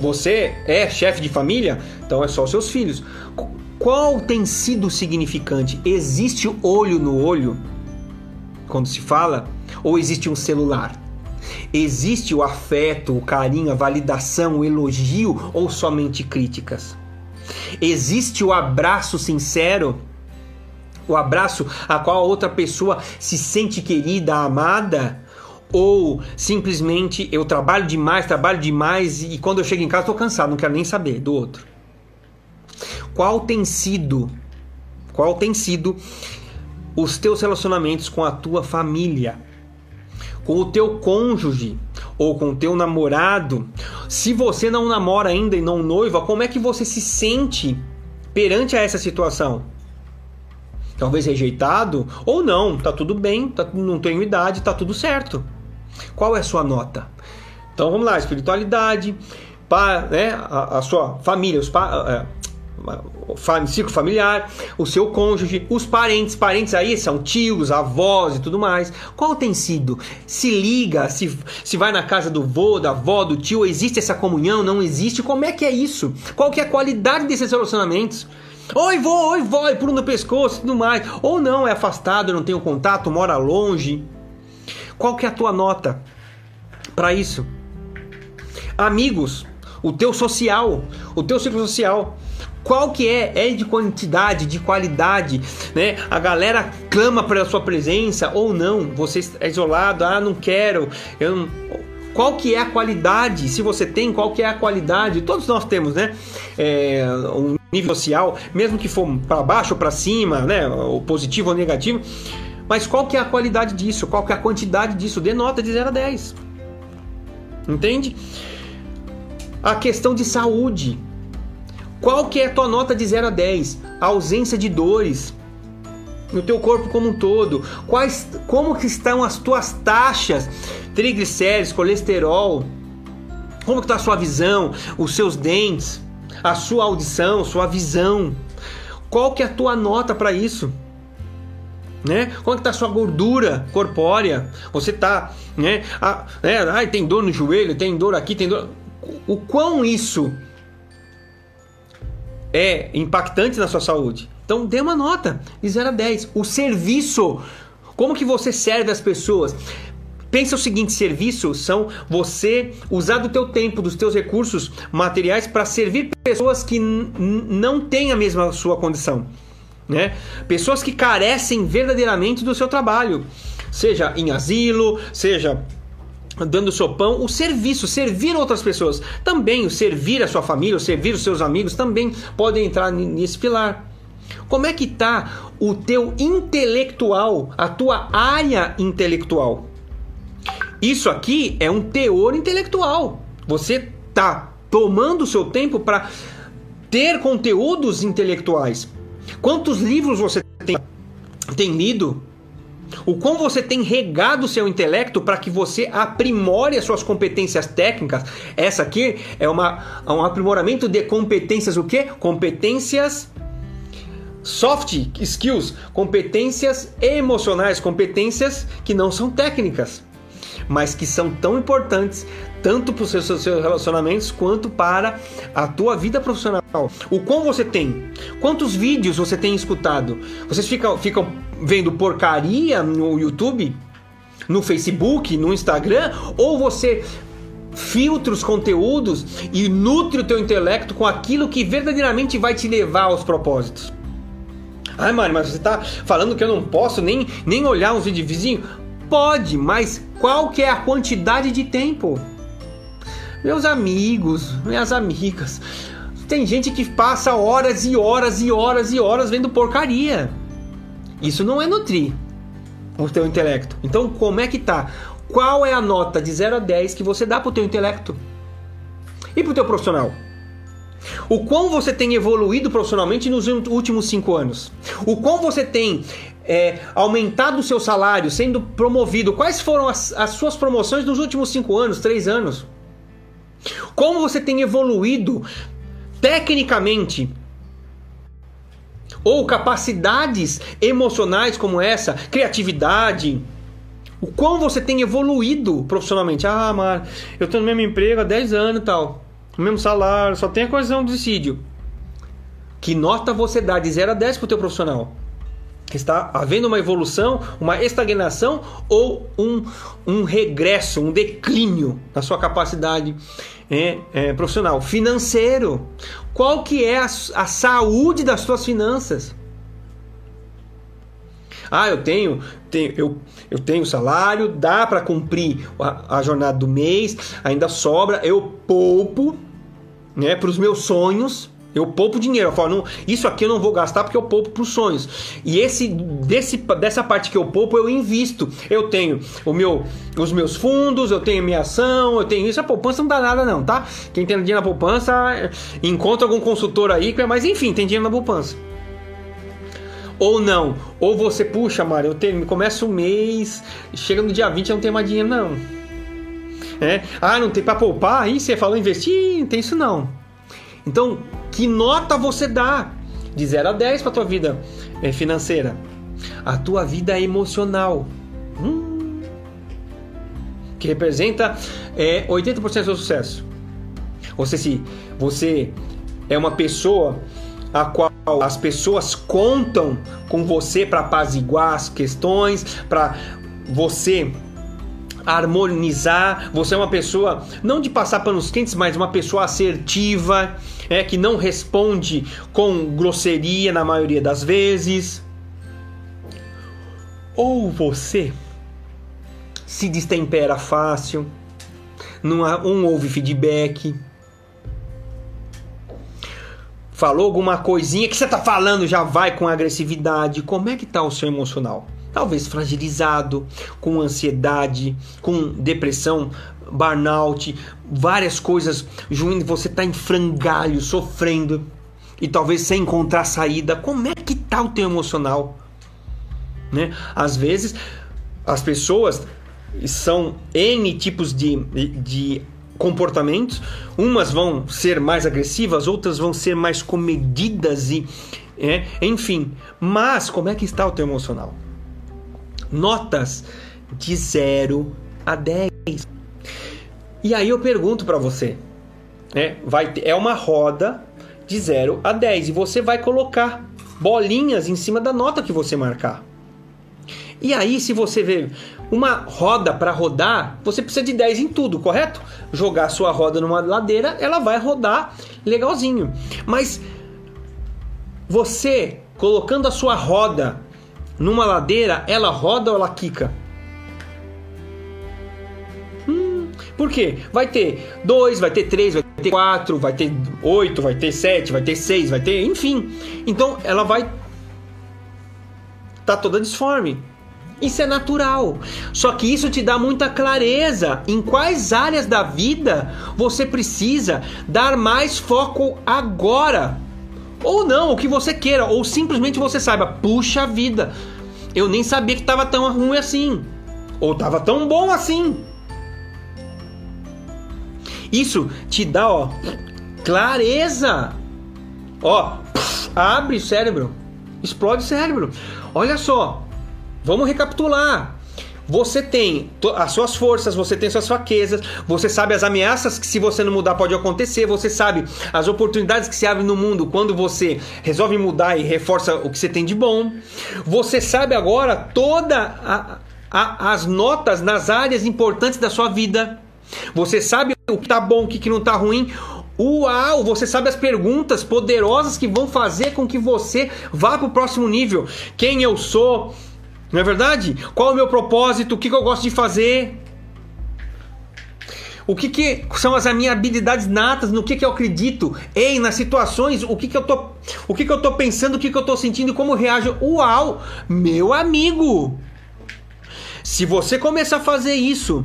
Speaker 1: Você é chefe de família? Então é só os seus filhos. Qual tem sido o significante? Existe olho no olho quando se fala? Ou existe um celular? Existe o afeto, o carinho, a validação, o elogio ou somente críticas? Existe o abraço sincero? O abraço a qual a outra pessoa se sente querida, amada? Ou simplesmente eu trabalho demais, trabalho demais e quando eu chego em casa estou cansado, não quero nem saber do outro. Qual tem sido, qual tem sido os teus relacionamentos com a tua família, com o teu cônjuge ou com o teu namorado? Se você não namora ainda e não noiva, como é que você se sente perante a essa situação? Talvez rejeitado ou não, tá tudo bem, tá, não tenho idade, tá tudo certo. Qual é a sua nota? Então vamos lá, espiritualidade, pa, né, a, a, sua família, os pa, é, ciclo familiar, o seu cônjuge, os parentes, parentes aí são tios, avós e tudo mais. Qual tem sido? Se liga, se, se vai na casa do vô, da avó, do tio, existe essa comunhão? Não existe? Como é que é isso? Qual que é a qualidade desses relacionamentos? Oi, vô, oi, vó, e pulo no pescoço e tudo mais. Ou não, é afastado, não tem o contato, mora longe. Qual que é a tua nota para isso? Amigos, o teu social, o teu ciclo social. Qual que é? É de quantidade, de qualidade, né? A galera clama pela sua presença ou não? Você é isolado, ah, não quero. Eu não... Qual que é a qualidade? Se você tem, qual que é a qualidade? Todos nós temos, né? É, um nível social, mesmo que for para baixo ou para cima, né? O positivo ou negativo mas qual que é a qualidade disso? Qual que é a quantidade disso? Dê nota de 0 a 10. Entende? A questão de saúde. Qual que é a tua nota de 0 a 10? A ausência de dores no teu corpo como um todo. Quais, como que estão as tuas taxas? Triglicéridos, colesterol. Como que está a sua visão, os seus dentes, a sua audição, sua visão? Qual que é a tua nota para isso? né? Como é que tá a sua gordura corpórea? Você tá, né? Ah? Ai, tem dor no joelho, tem dor aqui, tem dor. O quão isso é impactante na sua saúde? Então dê uma nota de 0 a 10. O serviço, como que você serve as pessoas? Pensa o seguinte, serviço são você usar do teu tempo, dos teus recursos materiais para servir pessoas que não têm a mesma sua condição né? Pessoas que carecem verdadeiramente do seu trabalho, seja em asilo, seja dando o seu pão, o serviço, servir outras pessoas, também o servir a sua família, o servir os seus amigos, também podem entrar nesse pilar. Como é que está o teu intelectual, a tua área intelectual? Isso aqui é um teor intelectual. Você está tomando o seu tempo para ter conteúdos intelectuais. Quantos livros você tem, tem lido? O quão você tem regado seu intelecto para que você aprimore as suas competências técnicas. Essa aqui é uma, um aprimoramento de competências o quê? Competências soft skills, competências emocionais, competências que não são técnicas, mas que são tão importantes tanto para os seus, relacionamentos quanto para a tua vida profissional. O quão você tem? Quantos vídeos você tem escutado? Vocês ficam, ficam vendo porcaria no YouTube, no Facebook, no Instagram? Ou você filtra os conteúdos e nutre o teu intelecto com aquilo que verdadeiramente vai te levar aos propósitos? Ai, Mário, mas você está falando que eu não posso nem, nem olhar uns vídeos vizinhos? Pode, mas qual que é a quantidade de tempo? Meus amigos, minhas amigas, tem gente que passa horas e horas e horas e horas vendo porcaria. Isso não é nutrir o teu intelecto. Então, como é que tá? Qual é a nota de 0 a 10 que você dá pro teu intelecto? E pro teu profissional? O quão você tem evoluído profissionalmente nos últimos cinco anos? O quão você tem é, aumentado o seu salário, sendo promovido? Quais foram as, as suas promoções nos últimos cinco anos, três anos? Como você tem evoluído tecnicamente? Ou capacidades emocionais como essa, criatividade, o quão você tem evoluído profissionalmente. Ah, Mar, eu estou no mesmo emprego há 10 anos e tal. O mesmo salário, só tem a coesão do suicídio. Que nota você dá de 0 a 10 para o teu profissional? Está havendo uma evolução, uma estagnação ou um, um regresso, um declínio na sua capacidade é, é, profissional? Financeiro. Qual que é a, a saúde das suas finanças? Ah, eu tenho, tenho eu, eu tenho salário, dá para cumprir a, a, jornada do mês, ainda sobra, eu poupo, né, para os meus sonhos. Eu poupo dinheiro, eu falo, não, isso aqui eu não vou gastar porque eu poupo para os sonhos. E esse desse, dessa parte que eu poupo, eu invisto. Eu tenho o meu, os meus fundos, eu tenho minha ação, eu tenho isso. A poupança não dá nada não, tá? Quem tem dinheiro na poupança, encontra algum consultor aí, mas enfim, tem dinheiro na poupança ou não. Ou você, puxa, Mário, eu tenho, começa o mês, chega no dia 20 eu não tenho mais dinheiro, não. É? Ah, não tem para poupar? Aí você falou investir? Não tem isso não. Então, que nota você dá de 0 a 10 para tua vida é, financeira? A tua vida emocional. Hum, que representa é, 80% do seu sucesso. Ou seja, se você é uma pessoa a qual as pessoas contam com você para apaziguar as questões, para você harmonizar. Você é uma pessoa não de passar panos quentes, mas uma pessoa assertiva, é que não responde com grosseria na maioria das vezes. Ou você se destempera fácil, não um ouve feedback falou alguma coisinha que você tá falando já vai com agressividade. Como é que tá o seu emocional? Talvez fragilizado, com ansiedade, com depressão, burnout, várias coisas ruins, você tá em frangalho, sofrendo e talvez sem encontrar saída. Como é que tá o teu emocional? Né? Às vezes as pessoas são N tipos de, de comportamentos. Umas vão ser mais agressivas, outras vão ser mais comedidas e, é, enfim. Mas como é que está o teu emocional? Notas de 0 a 10. E aí eu pergunto para você, né? Vai ter, é uma roda de 0 a 10 e você vai colocar bolinhas em cima da nota que você marcar. E aí, se você vê uma roda para rodar, você precisa de 10 em tudo, correto? Jogar sua roda numa ladeira, ela vai rodar legalzinho. Mas você colocando a sua roda numa ladeira, ela roda ou ela quica? Hum, por quê? Vai ter 2, vai ter 3, vai ter 4, vai ter 8, vai ter 7, vai ter 6, vai ter. Enfim. Então ela vai. Tá toda disforme. Isso é natural. Só que isso te dá muita clareza em quais áreas da vida você precisa dar mais foco agora. Ou não, o que você queira, ou simplesmente você saiba, puxa vida, eu nem sabia que estava tão ruim assim, ou estava tão bom assim. Isso te dá, ó, clareza. Ó, abre o cérebro, explode o cérebro. Olha só, Vamos recapitular. Você tem as suas forças, você tem suas fraquezas, você sabe as ameaças que se você não mudar pode acontecer, você sabe as oportunidades que se abrem no mundo quando você resolve mudar e reforça o que você tem de bom. Você sabe agora todas as notas nas áreas importantes da sua vida. Você sabe o que tá bom, o que não tá ruim. Uau, você sabe as perguntas poderosas que vão fazer com que você vá para o próximo nível. Quem eu sou? Não é verdade? Qual é o meu propósito? O que, que eu gosto de fazer? O que, que são as minhas habilidades natas? No que, que eu acredito? Ei, nas situações, o que, que eu tô, o que, que eu tô pensando, o que, que eu tô sentindo, como reajo? Uau, meu amigo! Se você começar a fazer isso,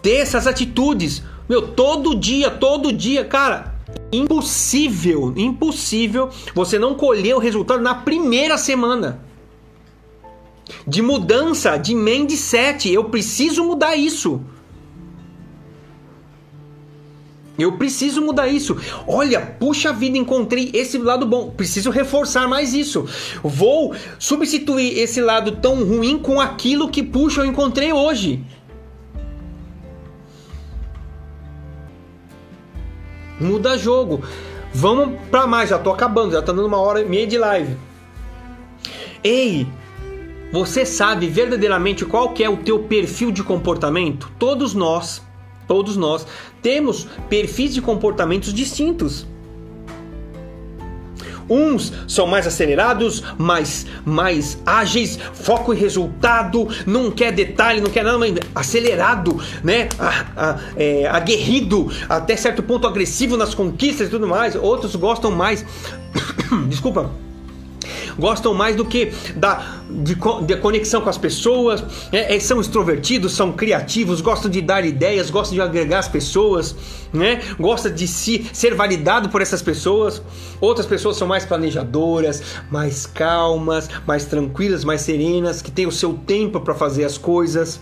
Speaker 1: ter essas atitudes, meu, todo dia, todo dia, cara, impossível, impossível você não colher o resultado na primeira semana de mudança de mindset. Eu preciso mudar isso. Eu preciso mudar isso. Olha, puxa vida, encontrei esse lado bom. Preciso reforçar mais isso. Vou substituir esse lado tão ruim com aquilo que, puxa, eu encontrei hoje. Muda jogo. Vamos para mais, já tô acabando, já tá dando uma hora e meia de live. Ei, você sabe verdadeiramente qual que é o teu perfil de comportamento? Todos nós, todos nós temos perfis de comportamentos distintos. Uns são mais acelerados, mais, mais ágeis, foco em resultado, não quer detalhe, não quer nada, mas acelerado, né? é, aguerrido, até certo ponto agressivo nas conquistas e tudo mais. Outros gostam mais. Desculpa gostam mais do que da de, de conexão com as pessoas, é, é, são extrovertidos, são criativos, gostam de dar ideias, gostam de agregar as pessoas, né? Gosta de si, ser validado por essas pessoas. Outras pessoas são mais planejadoras, mais calmas, mais tranquilas, mais serenas, que têm o seu tempo para fazer as coisas.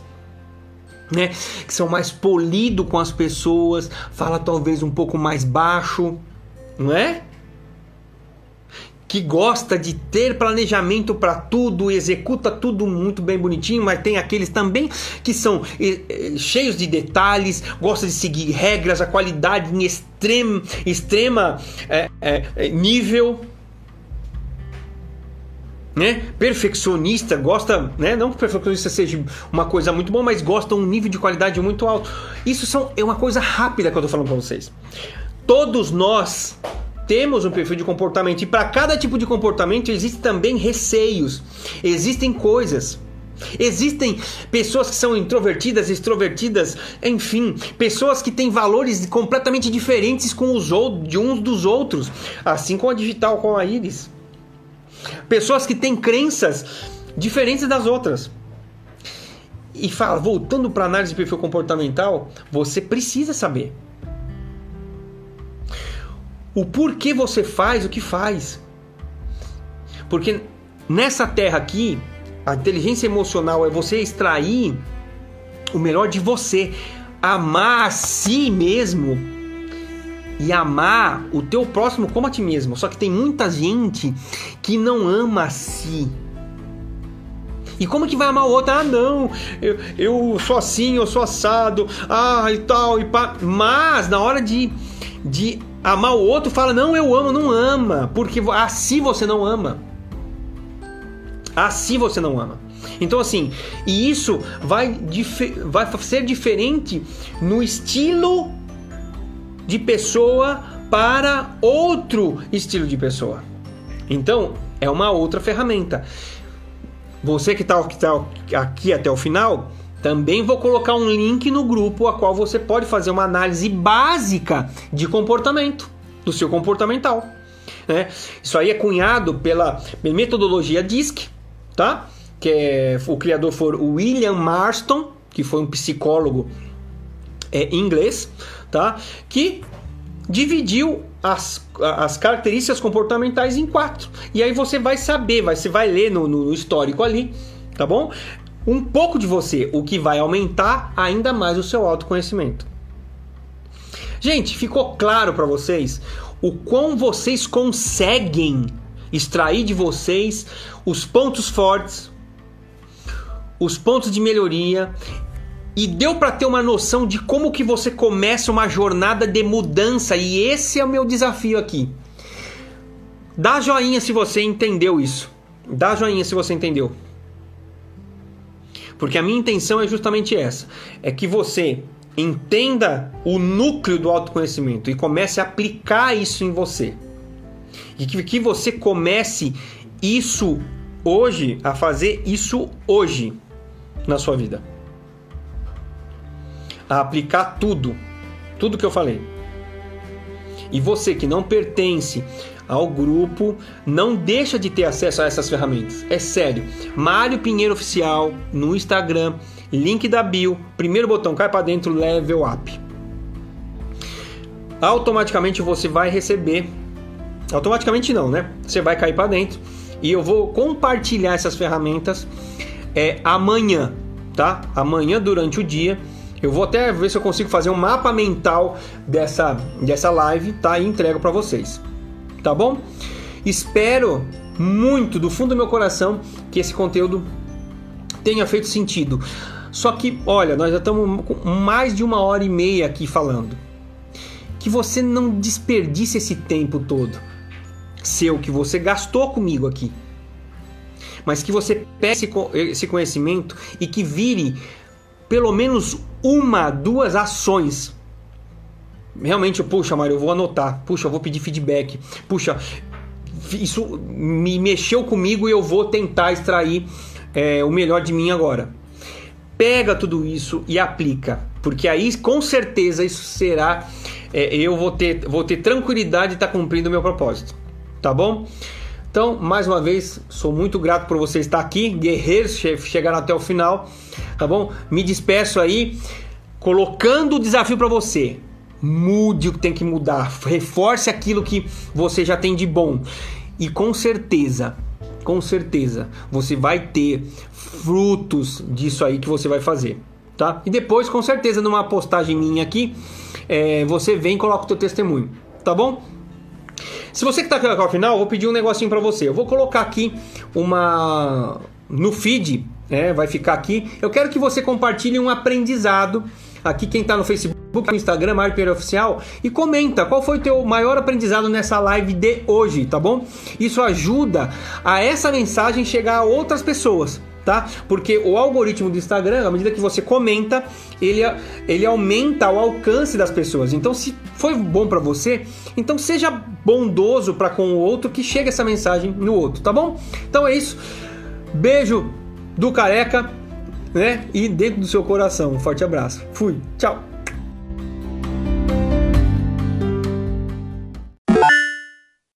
Speaker 1: Né, que são mais polido com as pessoas, fala talvez um pouco mais baixo, não é? Que gosta de ter planejamento para tudo, executa tudo muito bem bonitinho, mas tem aqueles também que são cheios de detalhes, gosta de seguir regras, a qualidade em extrema, extrema é, é, nível. Né? Perfeccionista, gosta, né? não que perfeccionista seja uma coisa muito boa, mas gosta um nível de qualidade muito alto. Isso são, é uma coisa rápida que eu estou falando para vocês. Todos nós temos um perfil de comportamento e para cada tipo de comportamento existem também receios, existem coisas. Existem pessoas que são introvertidas, extrovertidas, enfim, pessoas que têm valores completamente diferentes com os outros, de uns dos outros, assim como a digital com a íris. Pessoas que têm crenças diferentes das outras. E fala, voltando para análise de perfil comportamental, você precisa saber o porquê você faz o que faz. Porque nessa terra aqui, a inteligência emocional é você extrair o melhor de você, amar a si mesmo e amar o teu próximo como a ti mesmo. Só que tem muita gente que não ama a si. E como que vai amar o outro? Ah, não, eu, eu sou assim, eu sou assado, ah, e tal, e pá. Mas na hora de, de amar o outro, fala, não, eu amo, não ama, porque assim você não ama. Assim você não ama. Então, assim, e isso vai, vai ser diferente no estilo de pessoa para outro estilo de pessoa. Então, é uma outra ferramenta. Você que está tá aqui até o final, também vou colocar um link no grupo a qual você pode fazer uma análise básica de comportamento, do seu comportamental. Né? Isso aí é cunhado pela metodologia DISC, tá? Que é, o criador foi William Marston, que foi um psicólogo é, inglês, tá? Que dividiu as, as características comportamentais em quatro. E aí você vai saber, vai, você vai ler no, no histórico ali, tá bom? Um pouco de você, o que vai aumentar ainda mais o seu autoconhecimento. Gente, ficou claro para vocês o quão vocês conseguem extrair de vocês os pontos fortes, os pontos de melhoria e deu para ter uma noção de como que você começa uma jornada de mudança e esse é o meu desafio aqui. Dá joinha se você entendeu isso. Dá joinha se você entendeu. Porque a minha intenção é justamente essa: é que você entenda o núcleo do autoconhecimento e comece a aplicar isso em você. E que, que você comece isso hoje, a fazer isso hoje na sua vida. a aplicar tudo, tudo que eu falei. E você que não pertence ao grupo, não deixa de ter acesso a essas ferramentas. É sério. Mário Pinheiro Oficial no Instagram, link da bio, primeiro botão cai para dentro, level up. Automaticamente você vai receber. Automaticamente não, né? Você vai cair para dentro e eu vou compartilhar essas ferramentas é, amanhã, tá? Amanhã durante o dia. Eu vou até ver se eu consigo fazer um mapa mental dessa, dessa live, tá? E entrego para vocês tá bom? Espero muito do fundo do meu coração que esse conteúdo tenha feito sentido. Só que, olha, nós já estamos com mais de uma hora e meia aqui falando. Que você não desperdice esse tempo todo seu que você gastou comigo aqui. Mas que você pegue esse conhecimento e que vire pelo menos uma, duas ações realmente, puxa, Mário, eu vou anotar, puxa, eu vou pedir feedback, puxa, isso me mexeu comigo e eu vou tentar extrair é, o melhor de mim agora. Pega tudo isso e aplica, porque aí com certeza isso será. É, eu vou ter, vou ter tranquilidade de estar tá cumprindo o meu propósito, tá bom? Então, mais uma vez, sou muito grato por você estar aqui, guerreiros chegaram até o final, tá bom? Me despeço aí, colocando o desafio para você mude o que tem que mudar, reforce aquilo que você já tem de bom. E com certeza, com certeza, você vai ter frutos disso aí que você vai fazer, tá? E depois, com certeza, numa postagem minha aqui, é, você vem e coloca o teu testemunho, tá bom? Se você que está aqui ao final, eu vou pedir um negocinho para você. Eu vou colocar aqui uma no feed, é, vai ficar aqui. Eu quero que você compartilhe um aprendizado aqui quem está no Facebook, no Instagram, Mário Pereira Oficial, e comenta qual foi o teu maior aprendizado nessa live de hoje, tá bom? Isso ajuda a essa mensagem chegar a outras pessoas. Tá? Porque o algoritmo do Instagram, à medida que você comenta, ele, ele aumenta o alcance das pessoas. Então, se foi bom para você, então seja bondoso para com o outro que chegue essa mensagem no outro, tá bom? Então é isso. Beijo do careca né? E dentro do seu coração. Um forte abraço. Fui. Tchau.